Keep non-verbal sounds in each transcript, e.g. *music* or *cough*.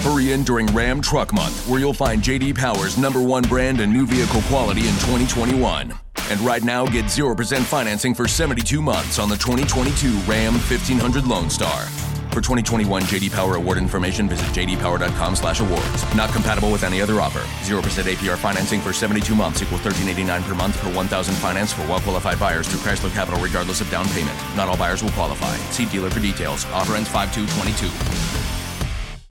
Hurry in during Ram Truck Month, where you'll find JD Power's number one brand and new vehicle quality in 2021. And right now, get 0% financing for 72 months on the 2022 Ram 1500 Lone Star. For 2021 JD Power award information, visit jdpower.com/awards. Not compatible with any other offer. 0% APR financing for 72 months equals 13.89 per month per 1,000 finance for well-qualified buyers through Chrysler Capital, regardless of down payment. Not all buyers will qualify. See dealer for details. Offer ends 5/2/22.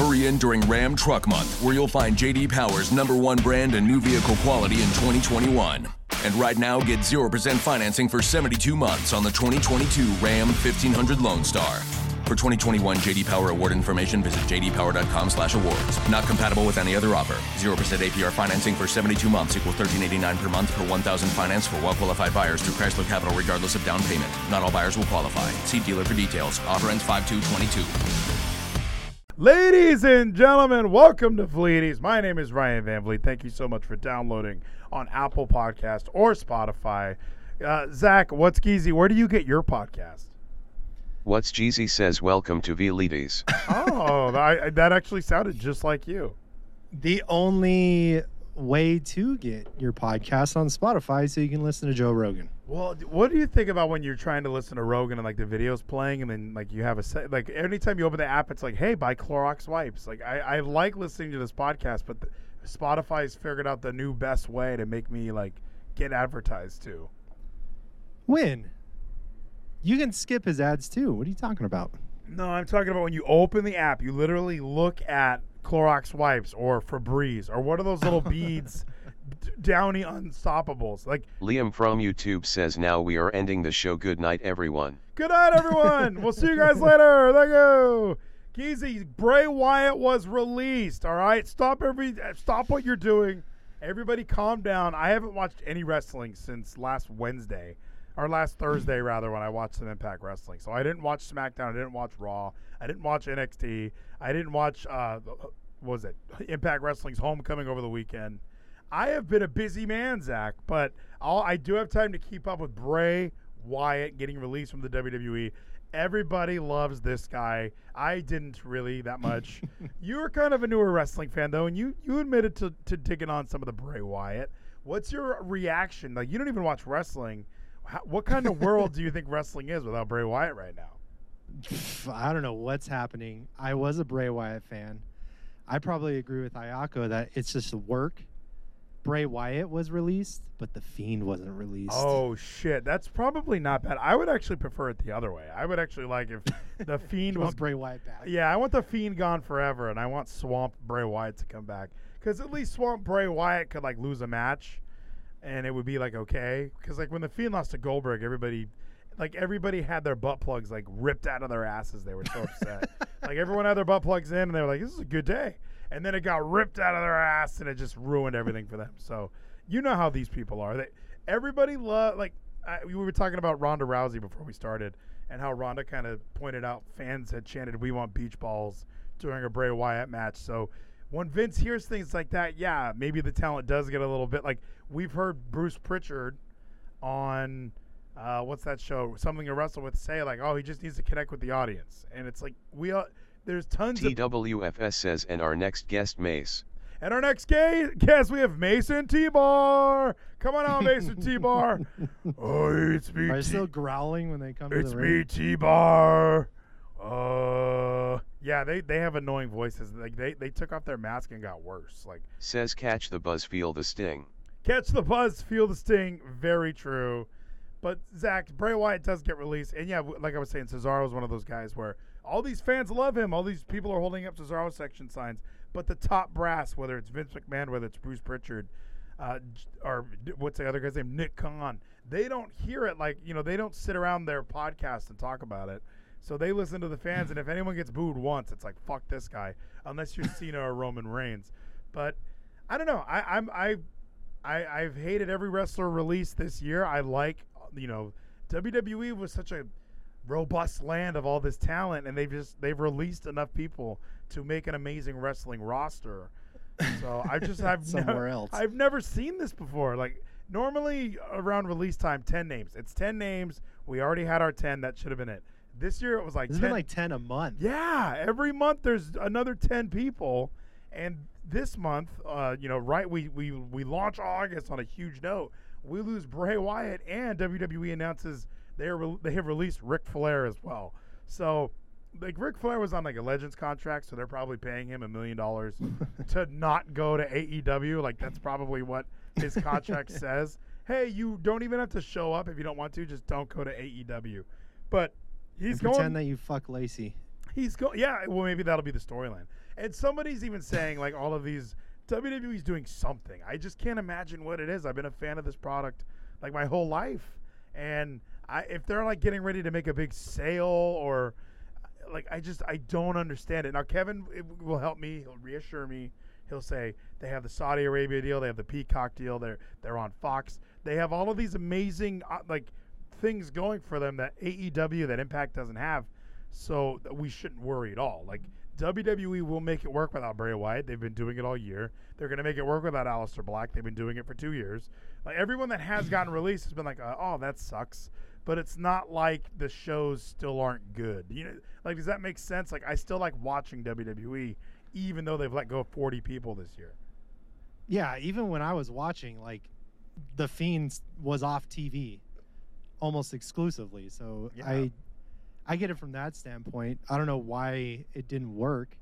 Hurry in during Ram Truck Month, where you'll find JD Power's number one brand and new vehicle quality in 2021. And right now, get 0% financing for 72 months on the 2022 Ram 1500 Lone Star. For 2021 JD Power award information, visit jdpower.com/awards. Not compatible with any other offer. 0% APR financing for 72 months equals 13.89 per month per 1,000 finance for well-qualified buyers through Chrysler Capital, regardless of down payment. Not all buyers will qualify. See dealer for details. Offer ends 5/2/22. Ladies and gentlemen, welcome to Vleeties. My name is Ryan Van Vleet. Thank you so much for downloading on Apple Podcast or Spotify. Uh, Zach, what's Geezy? Where do you get your podcast? What's Geezy says welcome to V-Ladies. Oh, *laughs* I, that actually sounded just like you. the only way to get your podcast on Spotify so you can listen to Joe Rogan. Well, what do you think about when you're trying to listen to Rogan and like the videos playing, and then like you have a set, like anytime you open the app, it's like, hey, buy Clorox wipes. Like I, I like listening to this podcast, but Spotify's figured out the new best way to make me like get advertised to. When? You can skip his ads too. What are you talking about? No, I'm talking about when you open the app, you literally look at Clorox wipes or Febreze or what are those little *laughs* beads, D- Downy Unstoppables. Like, Liam from YouTube says now we are ending the show. Good night, everyone. good night, everyone. we'll see you guys *laughs* later. Thank you. Geezy, Bray Wyatt was released. All right, stop every, stop what you're doing. Everybody, calm down. I haven't watched any wrestling since last Wednesday, or last Thursday *laughs* rather, when I watched some Impact Wrestling. So I didn't watch SmackDown. I didn't watch Raw. I didn't watch NXT. I didn't watch uh, what was it Impact Wrestling's Homecoming over the weekend. I have been a busy man, Zach, but I'll, I do have time to keep up with Bray Wyatt getting released from the WWE. Everybody loves this guy. I didn't really that much. *laughs* you were kind of a newer wrestling fan though, and you you admitted to to digging on some of the Bray Wyatt. What's your reaction? Like you don't even watch wrestling. How, what kind of world do you think *laughs* wrestling is without Bray Wyatt right now? I don't know what's happening. I was a Bray Wyatt fan. I probably agree with Ayako that it's just work. Bray Wyatt was released, but the Fiend wasn't released. Oh shit, that's probably not bad. I would actually prefer it the other way. I would actually like if *laughs* the Fiend was Bray Wyatt back. Yeah, I want the Fiend gone forever, and I want Swamp Bray Wyatt to come back. Because at least Swamp Bray Wyatt could like lose a match, and it would be like okay. Because like when the Fiend lost to Goldberg, everybody, like everybody had their butt plugs like ripped out of their asses. They were so upset. *laughs* like everyone had their butt plugs in, and they were like, "This is a good day." And then it got ripped out of their ass, and it just ruined everything for them. So you know how these people are. They everybody love like I, we were talking about Ronda Rousey before we started, and how Ronda kind of pointed out fans had chanted, "We want beach balls" during a Bray Wyatt match. So when Vince hears things like that, yeah, maybe the talent does get a little bit like we've heard Bruce Pritchard on uh, what's that show? Something to wrestle with say like, "Oh, he just needs to connect with the audience," and it's like we uh, there's tons of TWFS says and our next guest Mace. and our next gay guest, we have Mason T Bar. Come on out, Mason *laughs* T Bar. Oh, it's me. Are they T- still growling when they come to it's the me, T Bar. Uh, Yeah, they they have annoying voices. Like they they took off their mask and got worse. Like Says catch the buzz, feel the sting. catch the buzz, feel the sting. Very true. But Zach Bray Wyatt does get released, and yeah, like I was saying, Cesaro is one of those guys where all these fans love him. All these people are holding up Cesaro section signs, but the top brass, whether it's Vince McMahon, whether it's Bruce Pritchard, uh, or what's the other guy's name, Nick Khan, they don't hear it like you know they don't sit around their podcast and talk about it. So they listen to the fans, and if anyone gets booed once, it's like fuck this guy, unless you're Cena or Roman Reigns. But I don't know. I, I'm I, I I've hated every wrestler released this year. I like you know WWE was such a robust land of all this talent, and they've just they've released enough people to make an amazing wrestling roster. So I *laughs* just I've Somewhere else. I've never seen this before. Like normally around release time, ten names. It's ten names. We already had our ten. That should have been it. This year it was like It's 10, been like ten a month. yeah, every month there's another ten people, and this month, uh, you know, right? We we we launch August on a huge note. We lose Bray Wyatt, and WWE announces they are re- they have released Ric Flair as well. So, like Ric Flair was on like a Legends contract, so they're probably paying him a million dollars *laughs* to not go to AEW. Like that's probably what his contract *laughs* says. Hey, you don't even have to show up if you don't want to. Just don't go to AEW. But he's And going. pretend that you fuck Lacey. He's going. Yeah, well, maybe that'll be the storyline. And somebody's even saying like all of these WWE's doing something. I just can't imagine what it is. I've been a fan of this product like my whole life, and I if they're like getting ready to make a big sale or like I just I don't understand it. Now Kevin will help me. He'll reassure me. He'll say they have the Saudi Arabia deal, they have the Peacock deal. They're they're on Fox. They have all of these amazing uh, like things going for them that AEW that Impact doesn't have. So we shouldn't worry at all. Like WWE will make it work without Bray Wyatt. They've been doing it all year. They're going to make it work without Aleister Black. They've been doing it for two years. Like everyone that has gotten released has been like, uh, oh, that sucks. But it's not like the shows still aren't good. You know, like does that make sense? Like I still like watching WWE, even though they've let go of 40 people this year. Yeah, even when I was watching, like, the Fiends was off TV almost exclusively. So Yeah. I, I get it from that standpoint. I don't know why it didn't work.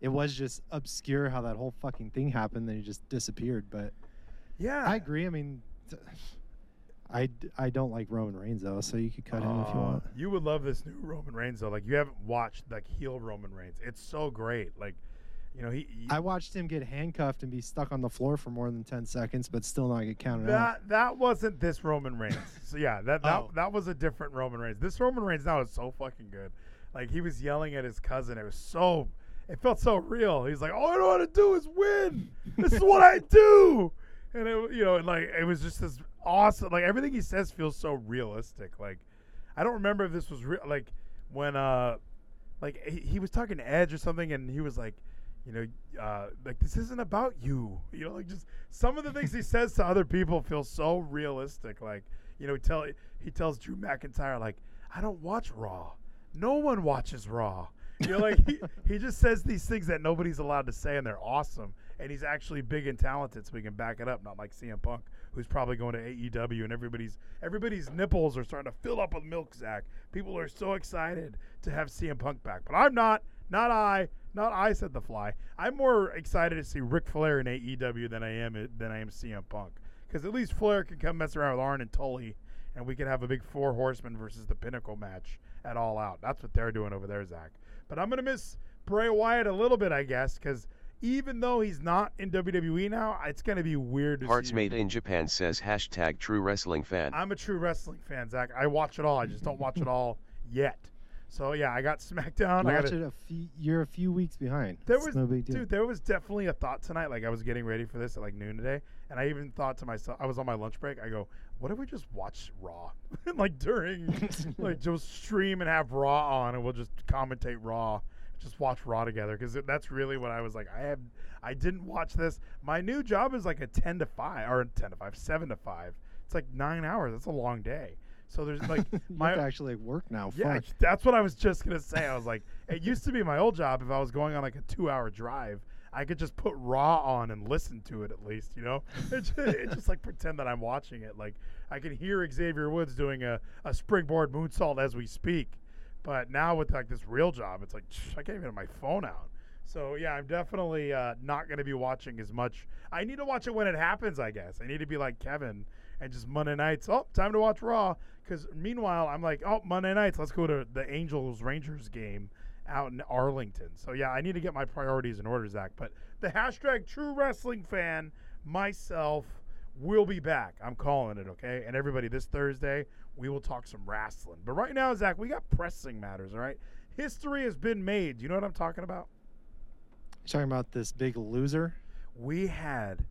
It was just obscure how that whole fucking thing happened. Then he just disappeared. But Yeah, I agree. I mean, t- I, I don't like Roman Reigns though, so you could cut him if you want. You would love this new Roman Reigns though. Like you haven't watched like heel Roman Reigns. It's so great. Like, you know, he, he I watched him get handcuffed and be stuck on the floor for more than ten seconds, but still not get counted out. that that wasn't this Roman Reigns. so yeah, that that, Oh. that was a different Roman Reigns. This Roman Reigns now is so fucking good. Like he was yelling at his cousin. It was so it felt so real. He's like, "All I know how to do is win. This is what I do." And it, you know, and like it was just this awesome. Like everything he says feels so realistic. Like I don't remember if this was real. Like when uh, like he, he was talking to Edge or something, and he was like, you know, uh, like this isn't about you. *laughs* You know, like just some of the things he says to other people feel so realistic. Like you know, tell he tells Drew McIntyre like, I don't watch Raw. No one watches Raw. You know, like he, *laughs* he just says these things that nobody's allowed to say, and they're awesome. And he's actually big and talented, so we can back it up. Not like CM Punk, who's probably going to AEW, and everybody's everybody's nipples are starting to fill up with milk. Zach, people are so excited to have CM Punk back, but I'm not. Not I. Not I said the fly. I'm more excited to see Ric Flair in AEW than I am than I am CM Punk, because at least Flair can come mess around with Arn and Tully, and we can have a big four horsemen versus the Pinnacle match at All Out. That's what they're doing over there, Zach. But I'm gonna miss Bray Wyatt a little bit, I guess, because even though he's not in WWE now, it's gonna be weird to Hearts see. Made in Japan says hashtag true wrestling fan. I'm a true wrestling fan, Zach. I watch it all. I just don't watch it all yet. So yeah, I got *laughs* SmackDown. I got it a few. You're a few weeks behind. There It's was, no big deal. dude. There was definitely a thought tonight. Like I was getting ready for this at like noon today, and I even thought to myself, I was on my lunch break. I go, "What if we just watch Raw, *laughs* like during, *laughs* like just stream and have Raw on, and we'll just commentate Raw, just watch Raw together." Because that's really what I was like. I have, I didn't watch this. My new job is like a ten to five or ten to five, seven to five. It's like nine hours. That's a long day. So there's like *laughs* you my have to actually work now. yeah, Fuck. *laughs* that's what I was just gonna say. I was like, it used to be my old job. If I was going on like a two-hour drive, I could just put Raw on and listen to it at least. You know, *laughs* it just, it just like pretend that I'm watching it. Like I can hear Xavier Woods doing a, a springboard moonsault as we speak. But now with like this real job, it's like I can't even have my phone out. So yeah, I'm definitely uh, not going to be watching as much. I need to watch it when it happens. I guess I need to be like Kevin and just Monday nights. Oh, time to watch Raw. Because meanwhile, I'm like, oh, Monday nights. Let's go to the Angels Rangers game out in Arlington. So yeah, I need to get my priorities in order, Zach. But the hashtag True Wrestling Fan myself will be back. I'm calling it, okay? And everybody, this Thursday we will talk some wrestling. But right now, Zach, we got pressing matters. All right, history has been made. Do you know what I'm talking about? You're talking about this big loser. We had,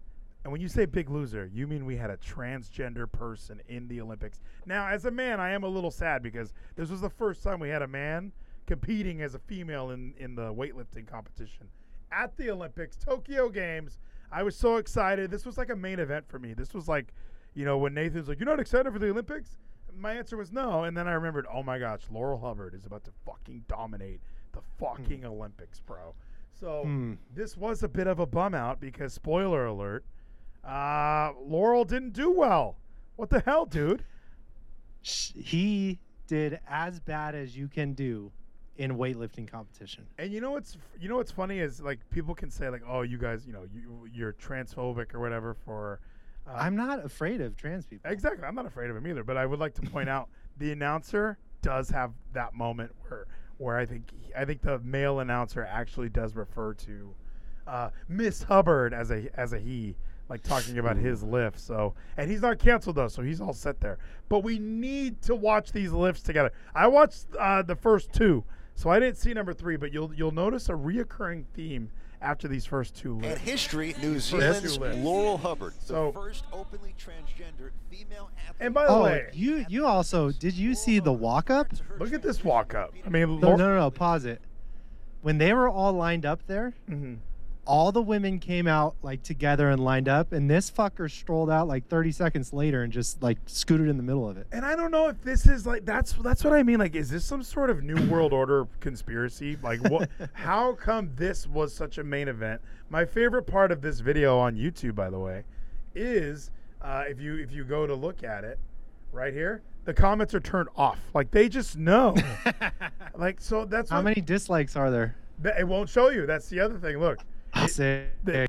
and when you say big loser, you mean we had a transgender person in the Olympics. Now, as a man, I am a little sad because this was the first time we had a man competing as a female in in the weightlifting competition at the Olympics, Tokyo Games. I was so excited. This was like a main event for me. This was like, you know, when Nathan's like, "You're not excited for the Olympics?" My answer was no, and then I remembered, "Oh my gosh, Laurel Hubbard is about to fucking dominate the fucking Olympics, bro." So Hmm. this was a bit of a bum out because spoiler alert, uh, Laurel didn't do well. What the hell, dude? He did as bad as you can do in weightlifting competition. And you know what's you know what's funny is like people can say like, "Oh, you guys, you know, you you're transphobic or whatever for." Uh, I'm not afraid of trans people. exactly. I'm not afraid of him either, but I would like to point out *laughs* the announcer does have that moment where where I think I think the male announcer actually does refer to uh, Miss Hubbard as a as a he, like talking about his lift. So, and he's not canceled though, so he's all set there. But we need to watch these lifts together. I watched uh, the first two, so I didn't see number three, but you'll you'll notice a reoccurring theme after these first two And history, New Yes. Zealand's Laurel Hubbard, the So- first openly transgender female athlete. And by the Oh, way, you you also did you see the walk up? look at this walk up. I mean, No, Laur- no, no, no, pause it. When they were all lined up there, Mhm. All the women came out like together and lined up, and this fucker strolled out like 30 seconds later and just like scooted in the middle of it. And I don't know if this is like that's that's what I mean. Like, is this some sort of new world order conspiracy? Like, what? *laughs* how come this was such a main event? My favorite part of this video on YouTube, by the way, is uh, if you if you go to look at it, right here, the comments are turned off. Like they just know. *laughs* like so that's How what, many dislikes are there? It won't show you. That's the other thing. Look, Sick. they,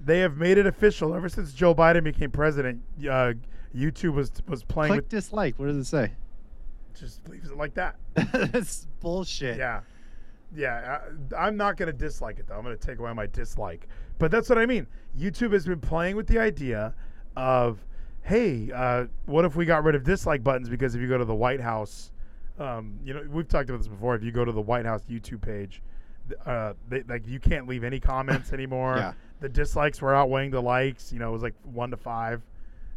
they have made it official. Ever since Joe Biden became president, uh, YouTube was was playing Click with dislike. What does it say? just leaves it like that. *laughs* That's bullshit. Yeah, yeah. I, I'm not gonna dislike it though. I'm gonna take away my dislike. But that's what I mean. YouTube has been playing with the idea of, hey, uh, what if we got rid of dislike buttons? Because if you go to the White House, um, you know, we've talked about this before. If you go to the White House YouTube page, uh, they, like you can't leave any comments *laughs* anymore. Yeah. The dislikes were outweighing the likes. You know, it was like one to five.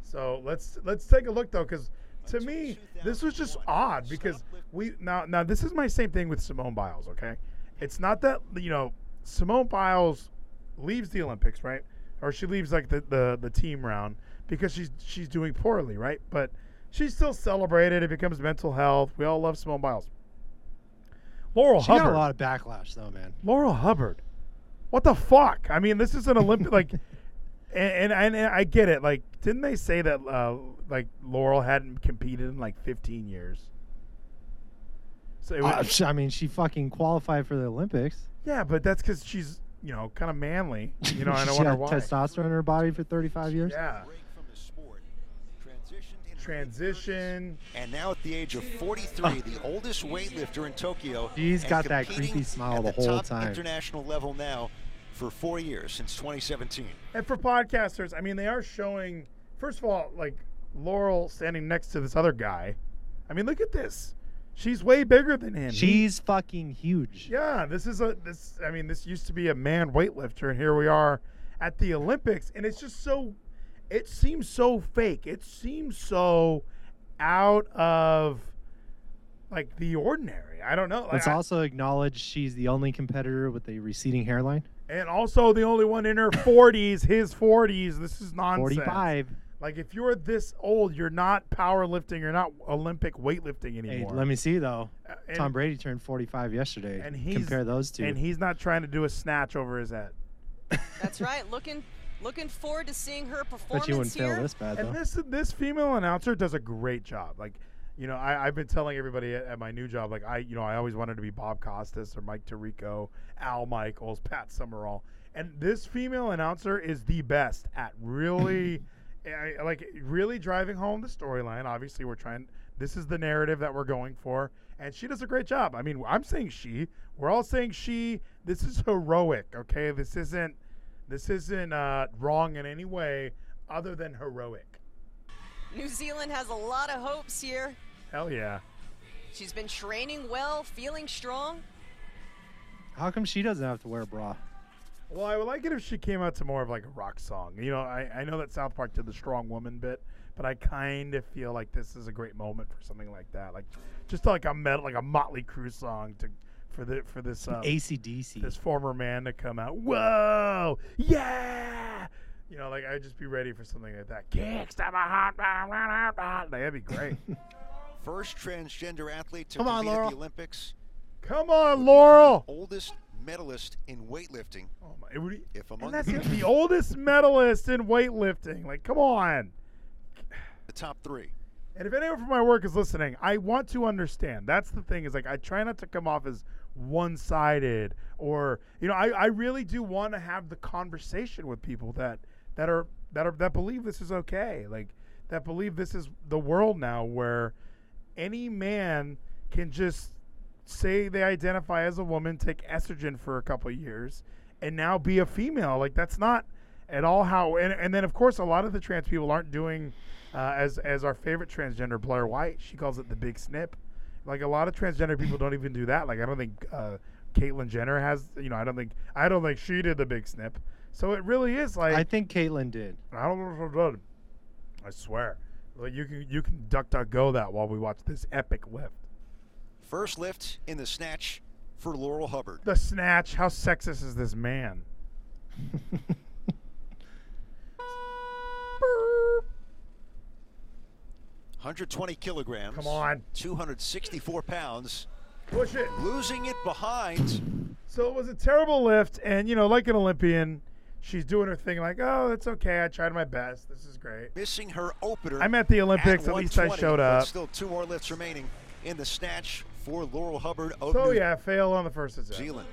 So let's let's take a look though, because to me this was just odd because we now now this is my same thing with Simone Biles. Okay, it's not that you know Simone Biles leaves the Olympics, right? Or she leaves like the, the, the team round because she's she's doing poorly, right? But she's still celebrated. It becomes mental health. We all love Simone Biles. Laurel She Hubbard. got a lot of backlash though, man. Laurel Hubbard. What the fuck? I mean, this is an Olympic like, *laughs* and, and and I get it. Like, didn't they say that uh, like Laurel hadn't competed in like 15 years? So it Uh, was, sh- I mean, she fucking qualified for the Olympics. yeah, but that's because she's you know kind of manly. You know, I *laughs* don't wonder had why. testosterone in her body for 35 years. Yeah, Break from the sport, transitioned into transition. And now at the age of 43, the oldest weightlifter in Tokyo. He's got that creepy smile at the whole top time. international level now for four years since 2017. And for podcasters, I mean, they are showing. First of all, like Laurel standing next to this other guy. I mean, look at this. She's way bigger than him. He- She's fucking huge. Yeah, this is a this. I mean, this used to be a man weightlifter, and here we are at the Olympics, and it's just so. It seems so fake. It seems so out of like the ordinary. I don't know. Like, Let's I- also acknowledge she's the only competitor with a receding hairline. and also the only one in her forties, his forties. This is nonsense. 45. Like if you're this old, you're not powerlifting. You're not Olympic weightlifting Hey, anymore. let me see though. Uh, and- Tom Brady turned 45 yesterday. and he's compare those two. and he's not trying to do a snatch over his head. That's right. Looking looking forward to seeing her Bet performance you wouldn't here. fail this bad And this this female announcer does a great job. Like, You know, I, I've been telling everybody at, at my new job, like I, you know, I always wanted to be Bob Costas or Mike Tirico, Al Michaels, Pat Summerall, and this female announcer is the best at really, I, *clears throat* eh, eh, like really driving home the storyline. Obviously, we're trying. This is the narrative that we're going for, and she does a great job. I mean, I'm saying she. We're all saying she. This is heroic. Okay, this isn't. This isn't uh, wrong in any way other than heroic. New Zealand has a lot of hopes here. Hell yeah. She's been training well, feeling strong. How come she doesn't have to wear a bra? Well, I would like it if she came out to more of like a rock song. You know, I, I know that South Park did the strong woman bit, but I kind of feel like this is a great moment for something like that. Like just like a metal, like a Motley Crue song to for the for this um, ACDC. this former man to come out. Whoa, yeah. You know, like I'd just be ready for something like that. Kicks to my heart, that'd be great. *laughs* First transgender athlete to Come on, compete at Laurel. the Olympics. Come on, Laurel. Oldest medalist in weightlifting. Oh my, it would- If among and that's the, the *laughs* oldest medalist in weightlifting. Like, come on. the top three. And if anyone from my work is listening, I want to understand. That's the thing is like I try not to come off as one-sided or you know I, I really do want to have the conversation with people that that are that are that believe this is okay like that believe this is the world now where any man can just say they identify as a woman take estrogen for a couple years and now be a female. Like that's not at all how and, and then of course a lot of the trans people aren't doing uh, as as our favorite transgender Blair White. She calls it the big snip like a lot of transgender people don't even do that like I don't think uh, Caitlyn Jenner has you know I don't think I don't think she did the big snip so it really is like I think Caitlyn did. I don't know if I did. I swear like you can you can duck duck go that while we watch this epic lift First lift in the snatch for Laurel Hubbard. the snatch how sexist is this man *laughs* 120 kilograms. Come on. 264 pounds. push it Losing it behind. So it was a terrible lift, and you know, like an Olympian, she's doing her thing, like, "Oh, it's okay. I tried my best. This is great." Missing her opener. I'm at the Olympics. At, least I showed up. Still two more lifts remaining in the snatch for Laurel Hubbard of So New yeah, fail on the first attempt. Zealand.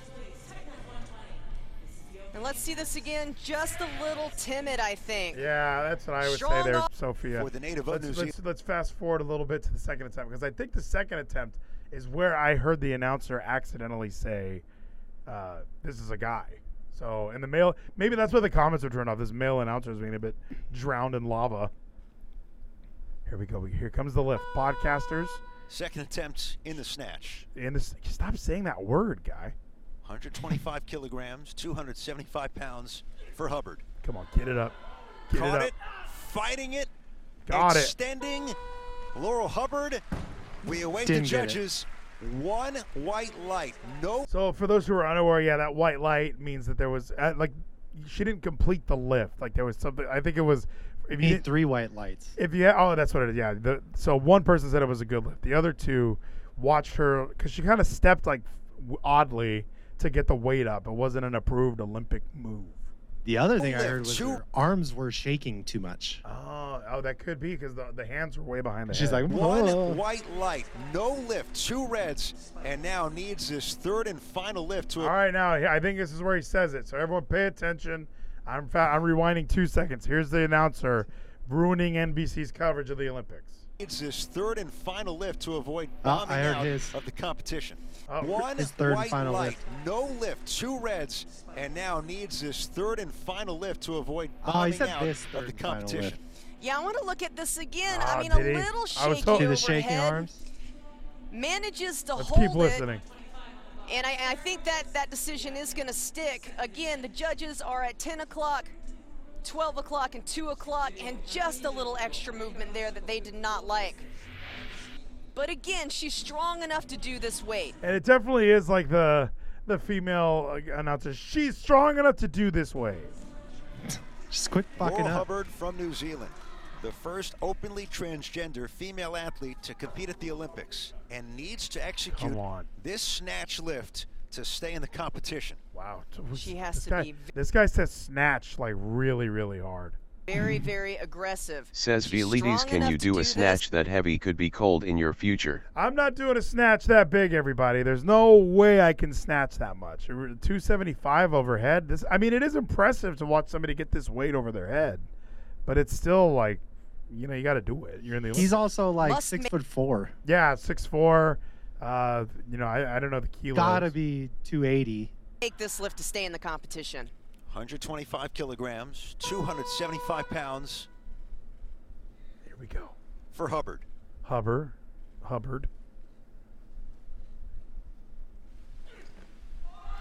And let's see this again. Just a little timid, I think. Yeah, that's what I would Strong say there, Sophia. For the native let's, New let's, let's fast forward a little bit to the second attempt because I think the second attempt is where I heard the announcer accidentally say, uh, "This is a guy." So in the male, maybe that's why the comments are turned off. This male announcer is being a bit drowned in lava. Here we go. Here comes the lift. Podcasters, Second attempt in the snatch. in this, stop saying that word, guy. 125 kilograms, 275 pounds for Hubbard. Come on, get it up. Get Caught it it, fighting it, Got it. extending. Laurel Hubbard. We await Didn't the judges. One white light. No So for those who are unaware, yeah, that white light means that there was uh, like she didn't complete the lift. Like there was something. I think it was if you Need three white lights. if you oh that's what it is. Yeah. The, so one person said it was a good lift. The other two watched her because she kind of stepped like w- oddly to get the weight up. It wasn't an approved Olympic move. The other thing I heard was two. her arms were shaking too much. Oh, oh, that could be because the, the hands were way behind the She's head. like, One white light, no lift, two reds, and now needs this third and final lift to All right, now I think this is where he says it. So everyone, pay attention. I'm fa- I'm rewinding two seconds. Here's the announcer ruining NBC's coverage of the Olympics. needs this third and final lift to avoid Ah, bombing I heard out his. of the competition. Oh, One his third white final light, lift. no lift, two reds, and now needs this third and final lift to avoid Oh, he bombing said out this of the competition. Yeah, I want to look at this again. Ah, I mean, a did he? little I was shaky hoping- See the overhead. shaking arms? Manages to Let's hold keep it. listening. And I, I think that that decision is going to stick. Again, the judges are at 10 o'clock, 12 o'clock, and 2 o'clock, and just a little extra movement there that they did not like. But again, she's strong enough to do this weight. And it definitely is like the the female uh, announcer. She's strong enough to do this weight. Just quit fucking Laurel up. Hubbard from New Zealand, the first openly transgender female athlete to compete at the Olympics, and needs to execute on. this snatch lift to stay in the competition. Wow. She has this to guy, be v- This guy says snatch like really, really hard. Very, very aggressive. Says She's Velides, can you enough to do a this. snatch that heavy could be cold in your future? I'm not doing a snatch that big, everybody. There's no way I can snatch that much. 275 overhead. This, I mean, it is impressive to watch somebody get this weight over their head, but it's still like, you know, you got to do it. You're in the. He's Olympics. also like Must six ma- foot four. yeah, six four. Uh, you know, I, I don't know the kilos. Gotta be 280. Take this lift to stay in the competition. 125 kilograms, 275 pounds Here we go. for Hubbard. Hubbard, Hubbard.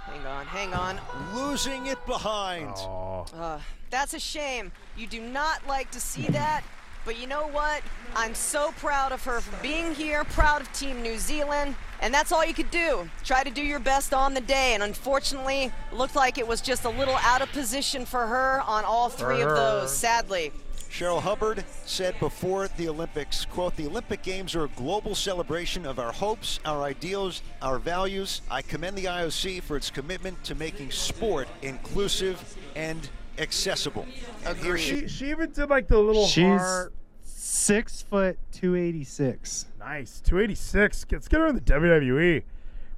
Hang on, hang on. Losing it behind. Oh, Uh, that's a shame. You do not like to see that. But you know what? I'm so proud of her for being here, proud of Team New Zealand, and that's all you could do. Try to do your best on the day, and unfortunately, looked like it was just a little out of position for her on all three of those, sadly. Laurel Hubbard said before the Olympics, quote, the Olympic Games are a global celebration of our hopes, our ideals, our values. I commend the IOC for its commitment to making sport inclusive and accessible. And here she she she even did like the little She's heart. six foot 286. Nice, 286. Let's get her in the WWE.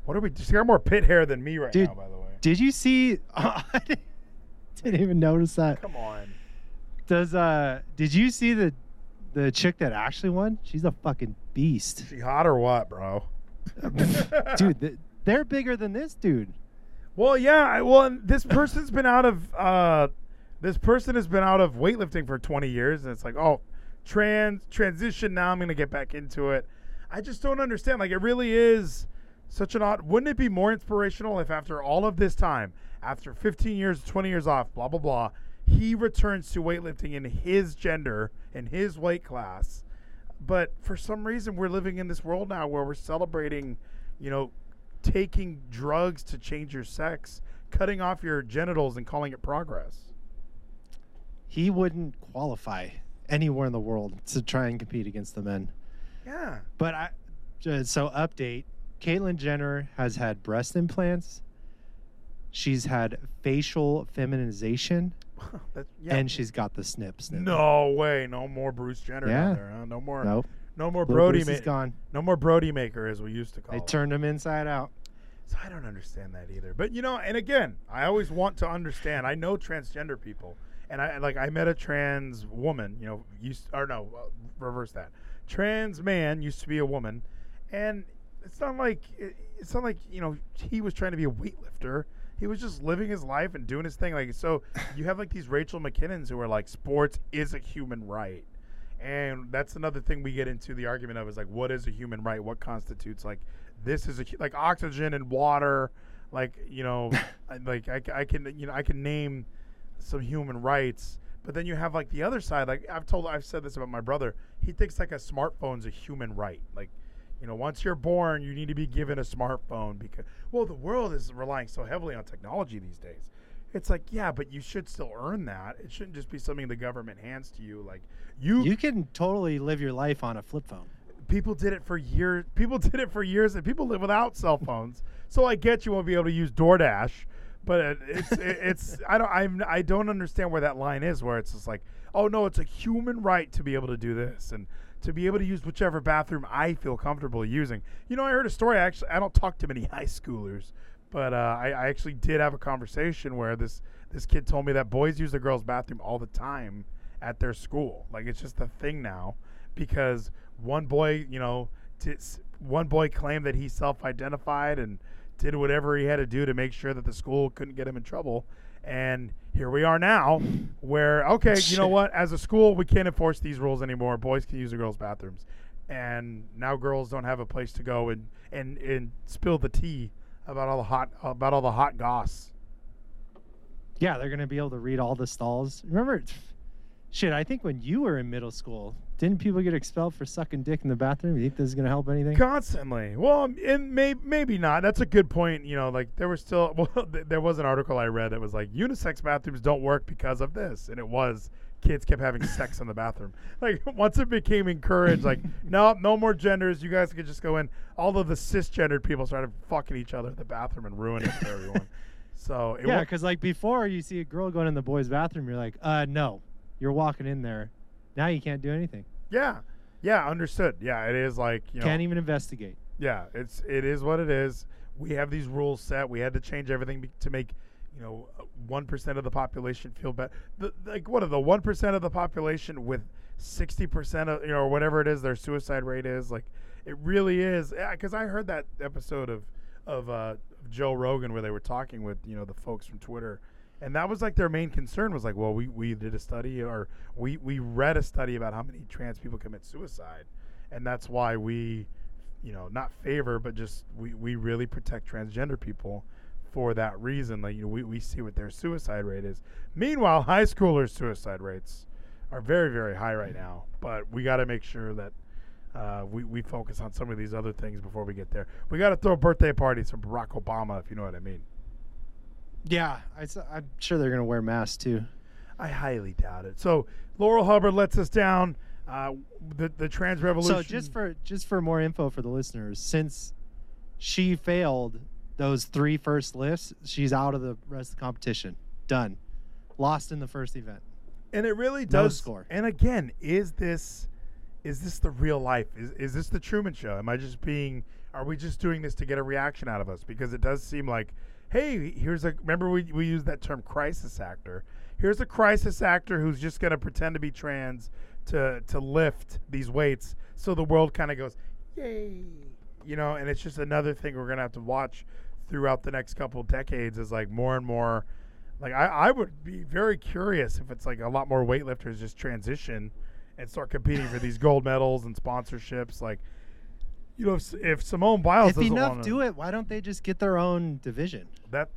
What are we? She's got more pit hair than me right Dude, now, by the way. Did you see? *laughs* I didn't even notice that. Come on. Does uh? Did you see the the chick that actually won? She's a fucking beast, She hot or what, bro? *laughs* dude. th- they're bigger than this dude. Well, yeah. I- Well, and this *laughs* person's been out of uh, this person has been out of weightlifting for 20 years, and it's like, oh, trans transition. Now I'm gonna get back into it. I just don't understand. Like, it really is such an odd. Wouldn't it be more inspirational if, after all of this time, after 15 years, 20 years off, blah blah blah, he returns to weightlifting in his gender, in his weight class? But for some reason, we're living in this world now where we're celebrating, you know, taking drugs to change your sex, cutting off your genitals, and calling it progress. He wouldn't qualify anywhere in the world to try and compete against the men. Yeah. But I, just so update, Caitlyn Jenner has had breast implants. She's had facial feminization, yeah. and she's got the snip snip. no way, no more Bruce Jenner Yeah. down there. Huh? No more. nope. No more Little Brody. Is gone. no more Brody maker, as we used to call. They it. turned him inside out. So I don't understand that either. But you know, and again, I always want to understand. I know transgender people, and I like I met a trans woman. You know, used or no, uh, reverse that. Trans man used to be a woman, and it's not like it's not like you know he was trying to be a weightlifter. He was just living his life and doing his thing. Like so, you have like these Rachel McKinnons who are like, sports is a human right. And that's another thing we get into the argument of is like, what is a human right? What constitutes like this is a like oxygen and water, like you know, *laughs* like I, I can you know I can name some human rights, but then you have like the other side. Like I've told I've said this about my brother. He thinks like a smartphone's a human right. Like you know, once you're born, you need to be given a smartphone because well, the world is relying so heavily on technology these days. It's like, yeah, but you should still earn that. It shouldn't just be something the government hands to you. Like you, You can totally live your life on a flip phone. people did it for years. People *laughs* did it for years, and people live without cell phones. So I get you won't be able to use DoorDash, but it, it's it, it's *laughs* I don't I'm, I don't understand where that line is. Where it's just like, oh no, it's a human right to be able to do this and to be able to use whichever bathroom I feel comfortable using. You know, I heard a story. Actually, I don't talk to many *laughs* high schoolers, but uh, I, I actually did have a conversation where this this kid told me that boys use the girls' bathroom all the time at their school. Like it's just a thing now because one boy, you know, t- one boy claimed that he self-identified and did whatever he had to do to make sure that the school couldn't get him in trouble. And here we are now, where okay, you know what? As a school, we can't enforce these rules anymore. Boys can use the girls' bathrooms, and now girls don't have a place to go and and and spill the tea about all the hot about all the hot goss. Yeah, they're gonna be able to read all the stalls. Remember, shit. I think when you were in middle school, didn't people get expelled for sucking dick in the bathroom? You think this is gonna help anything? Constantly. Well, and may, maybe not. That's a good point. You know, like there was still, *laughs* well, th- there was an article I read that was like unisex bathrooms don't work because of this. And it was kids kept having sex in the bathroom. *laughs* Like once it became encouraged, like, *laughs* no, no more genders. You guys could just go in. All of the cisgendered people started fucking each other in the bathroom and ruining it for everyone. So it Yeah, because like before, you see a girl going in the boys' bathroom, you're like, uh, no, You're walking in there. Now you can't do anything. Yeah, yeah, understood. Yeah, it is like you know. Can't even investigate. Yeah, it's it is what it is. We have these rules set. We had to change everything to make you know one percent of the population feel better. Like what are the one percent of the population with sixty percent of you know or whatever it is their suicide rate is like it really is. Because I heard that episode of of uh, Joe Rogan where they were talking with you know the folks from Twitter. And that was like their main concern was like, well, we, we did a study or we, we read a study about how many trans people commit suicide. And that's why we you know, not favor, but just we, we really protect transgender people for that reason. Like, you know, we, we see what their suicide rate is. Meanwhile, high schoolers' suicide rates are very, very high right now. But we got to make sure that uh, we, we focus on some of these other things before we get there. We got to throw birthday parties for Barack Obama, if you know what I mean. Yeah, I, am sure they're gonna wear masks too. I highly doubt it. So Laurel Hubbard lets us down. Uh, the the trans revolution. So just for just for more info for the listeners, since she failed those three first lifts, she's out of the rest of the competition. Done. Lost in the first event. And it really No does score. And again, is this is this the real life? Is is this the Truman Show? Am I just being? Are we just doing this to get a reaction out of us? Because it does seem like, hey, here's a. Remember we we used that term crisis actor. Here's a crisis actor who's just going to pretend to be trans to to lift these weights, so the world kind of goes, yay, you know. And it's just another thing we're going to have to watch throughout the next couple decades. Is like more and more. Like I, I would be very curious if it's like a lot more weightlifters just transition and start competing for these gold medals and sponsorships. Like, you know, if, if Simone Biles if enough do it, why don't they just get their own division? that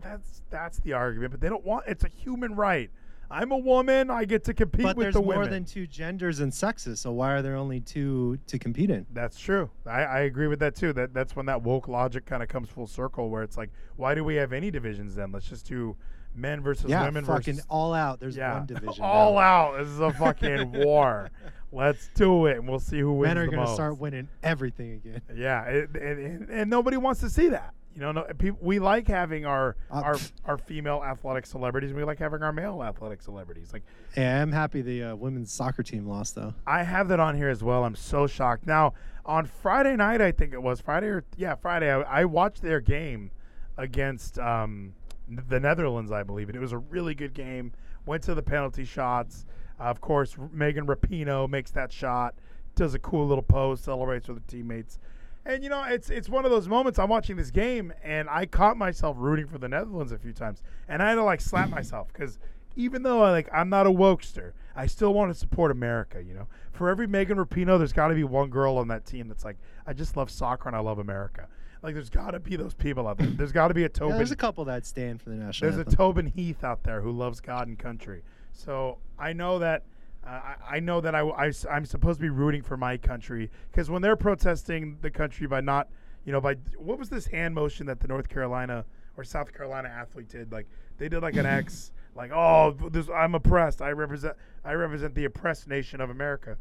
that's that's the argument. But they don't want. It's a human right. I'm a woman. I get to compete But with there's the more than two genders and sexes, so why are there only two to compete in? That's true. I, I agree with that too. That that's when that woke logic kind of comes full circle, where it's like, why do we have any divisions then? Let's just do men versus yeah, women fucking versus all out. There's yeah, one *laughs* division. all now. out. This is a fucking *laughs* war. Let's do it, and we'll see who wins. Men are gonna start winning everything again. *laughs* Yeah, and, and, and nobody wants to see that. You know, no, people, we like having our Uh, our our female athletic celebrities. and We like having our male athletic celebrities. Like Yeah, I'm happy the uh, women's soccer team lost though. I have that on here as well. I'm so shocked. Now on Friday night, I think it was Friday or yeah Friday. I, I watched their game against um, the Netherlands, I believe, and it was a really good game. Went to the penalty shots. Uh, of course, Megan Rapinoe makes that shot, does a cool little pose, celebrates with her teammates. And you know, it's it's one of those moments. I'm watching this game, and I caught myself rooting for the Netherlands a few times, and I had to like slap *clears throat* myself because even though I, like I'm not a wokester, I still want to support America. You know, for every Megan Rapinoe, there's got to be one girl on that team that's like, I just love soccer and I love America. Like, there's got to be those people out there. There's got to be a Yeah, Tobin. there's a couple that stand for the national. There's a anthem. Tobin Heath out there who loves God and country. So I know that uh, I, I know that I, I'm supposed to be rooting for my country because when they're protesting the country by not, you know, by what was this hand motion that the North Carolina or South Carolina athlete did? Like they did like an *laughs* X, like oh, this, I'm oppressed. I represent I represent the oppressed nation of America.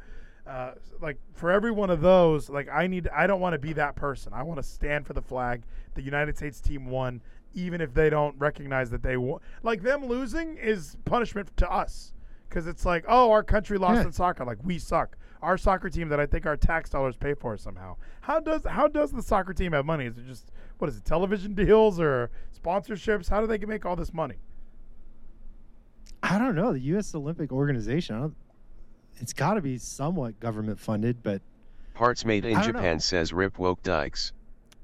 Uh, like for every one of those, like I need, I don't want to be that person. I want to stand for the flag. The United States team won, even if they don't recognize that they won. Like them losing is punishment to us, because it's like, oh, our country lost Yeah. in soccer. Like we suck. Our soccer team that I think our tax dollars pay for somehow. How does how does the soccer team have money? Is it just what is it? Television deals or sponsorships? How do they make all this money? I don't know the U.S. Olympic Organization. I don't, it's got to be somewhat government funded, but Parts made in I don't know. Japan says Rip Woke Dykes.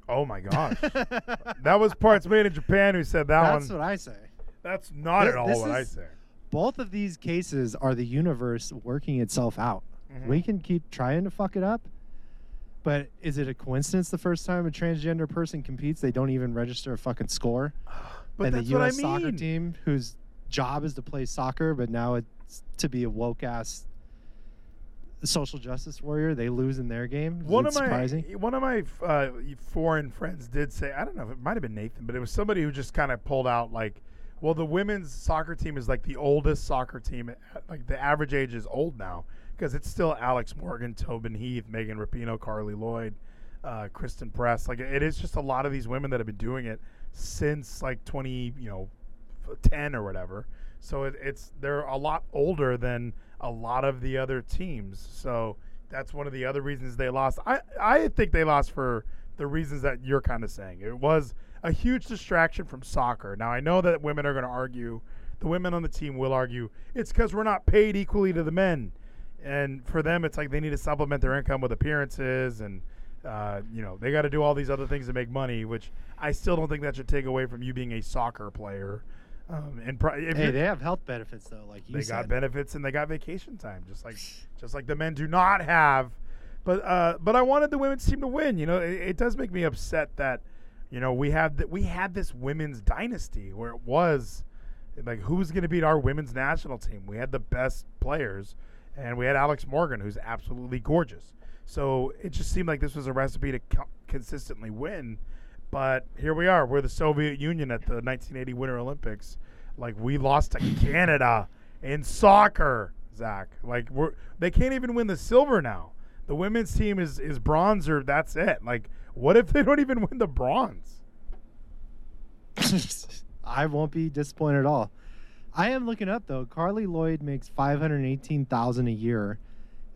Oh my gosh, *laughs* that was parts made in Japan who said that that's one. what I say. That's not This- at all this what I is- say. Both of these cases are the universe working itself out. Mm-hmm. We can keep trying to fuck it up, but is it a coincidence the first time a transgender person competes, they don't even register a fucking score? *sighs* But and that's the what I U.S. soccer team, whose job is to play soccer, but now it's to be a woke ass social justice warrior, they lose in their game. Is One of my one of my uh, foreign friends did say I don't know if it might have been Nathan, but it was somebody who just kind of pulled out like, well, the women's soccer team is like the oldest soccer team. Like the average age is old now because it's still Alex Morgan, Tobin Heath, Megan Rapinoe, Carli Lloyd, uh, Christen Press. Like it is just a lot of these women that have been doing it since like twenty, you know, ten or whatever. So it, it's they're a lot older than a lot of the other teams. So that's one of the other reasons they lost. I I think they lost for the reasons that you're kind of saying. It was a huge distraction from soccer. Now I know that women are going to argue. The women on the team will argue it's because we're not paid equally to the men, and for them it's like they need to supplement their income with appearances and. Uh, you know they got to do all these other things to make money, which I still don't think that should take away from you being a soccer player. Um, and pro- Hey, they have health benefits though, like you they said. got benefits and they got vacation time, just like *laughs* just like the men do not have. But uh, but I wanted the women's team to win. You know, it, it does make me upset that you know we have that we had this women's dynasty where it was like who's going to beat our women's national team. We had the best players, and we had Alex Morgan, who's absolutely gorgeous. So it just seemed like this was a recipe to co- consistently win. But here we are. We're the Soviet Union at the 1980 Winter Olympics. Like we lost to *coughs* Canada in soccer, Zach. Like we're they can't even win the silver now. The women's team is is bronze or that's it. Like what if they don't even win the bronze? *laughs* I won't be disappointed at all. I am looking up though. Carli Lloyd makes five hundred eighteen thousand a year.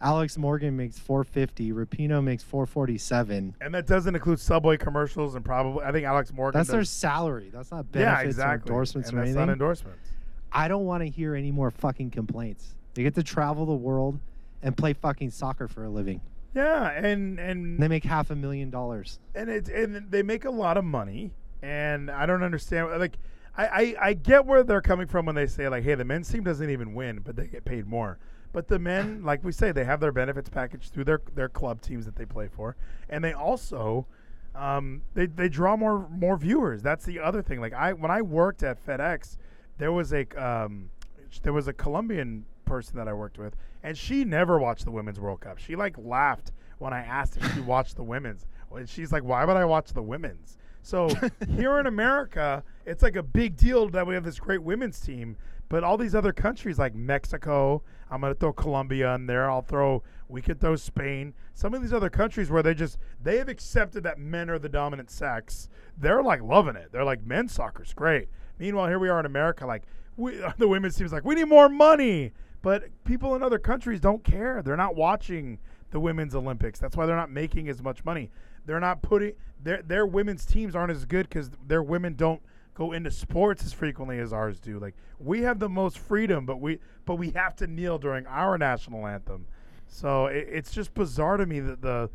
Alex Morgan makes four fifty. Rapinoe makes four forty seven. And that doesn't include Subway commercials and probably I think Alex Morgan. That's their salary. That's not yeah, benefits exactly. or endorsements and or that's anything. not endorsements. I don't want to hear any more fucking complaints. They get to travel the world and play fucking soccer for a living. Yeah, and and they make half a million dollars. and it and they make a lot of money and i don't understand like I, I i get where they're coming from when they say like hey the men's team doesn't even win but they get paid more. But the men *coughs* like we say they have their benefits package through their their club teams that they play for. And they also um, they, they draw more more viewers. That's the other thing. Like i when i worked at fedex there was a um, there was a colombian person that i worked with and she never watched the women's world cup she like laughed when i asked if she watched the women's and she's like why would i watch the women's so *laughs* here in America, it's like a big deal that we have this great women's team. But all these other countries like Mexico, I'm gonna throw Colombia in there. I'll throw we could throw Spain. Some of these other countries where they just they have accepted that men are the dominant sex. They're like loving it. They're like men's soccer's great. Meanwhile, here we are in America, like we *laughs* the women's team's like we need more money. But people in other countries don't care. They're not watching the women's Olympics. That's why they're not making as much money. They're not putting their their women's teams aren't as good because their women don't go into sports as frequently as ours do. Like we have the most freedom, but we but we have to kneel during our national anthem. So it, it's just bizarre to me that the,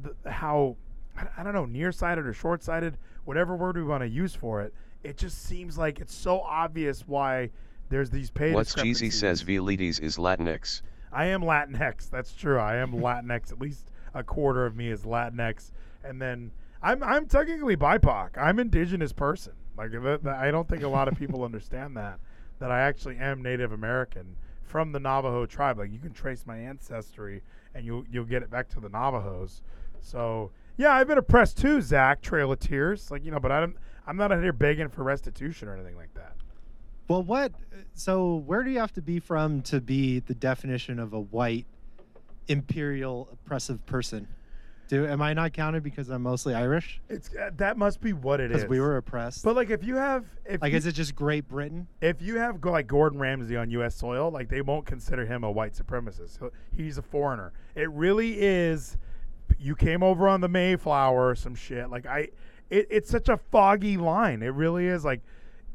the how I, I don't know nearsighted or short-sighted, whatever word we want to use for it. It just seems like it's so obvious why there's these pay. What's Geezy says Vleeties is Latinx. I am Latinx. That's true. I am Latinx. At least a quarter of me is Latinx, and then I'm I'm technically BIPOC. I'm indigenous person. Like I don't think a lot of people *laughs* understand that that I actually am Native American from the Navajo tribe. Like you can trace my ancestry, and you'll you'll get it back to the Navajos. So yeah, I've been oppressed too, Zach. Trail of Tears. Like you know, but I'm I'm not out here begging for restitution or anything like that. Well, what? So, where do you have to be from to be the definition of a white, imperial, oppressive person? Do am I not counted because I'm mostly Irish? It's uh, that must be what it is. Because we were oppressed. But like, if you have, if like, you, is it just Great Britain? if you have go- like Gordon Ramsay on U.S. soil, like they won't consider him a white supremacist. He'll- He's a foreigner. It really is. You came over on the Mayflower or some shit. Like I, it, it's such a foggy line. It really is. Like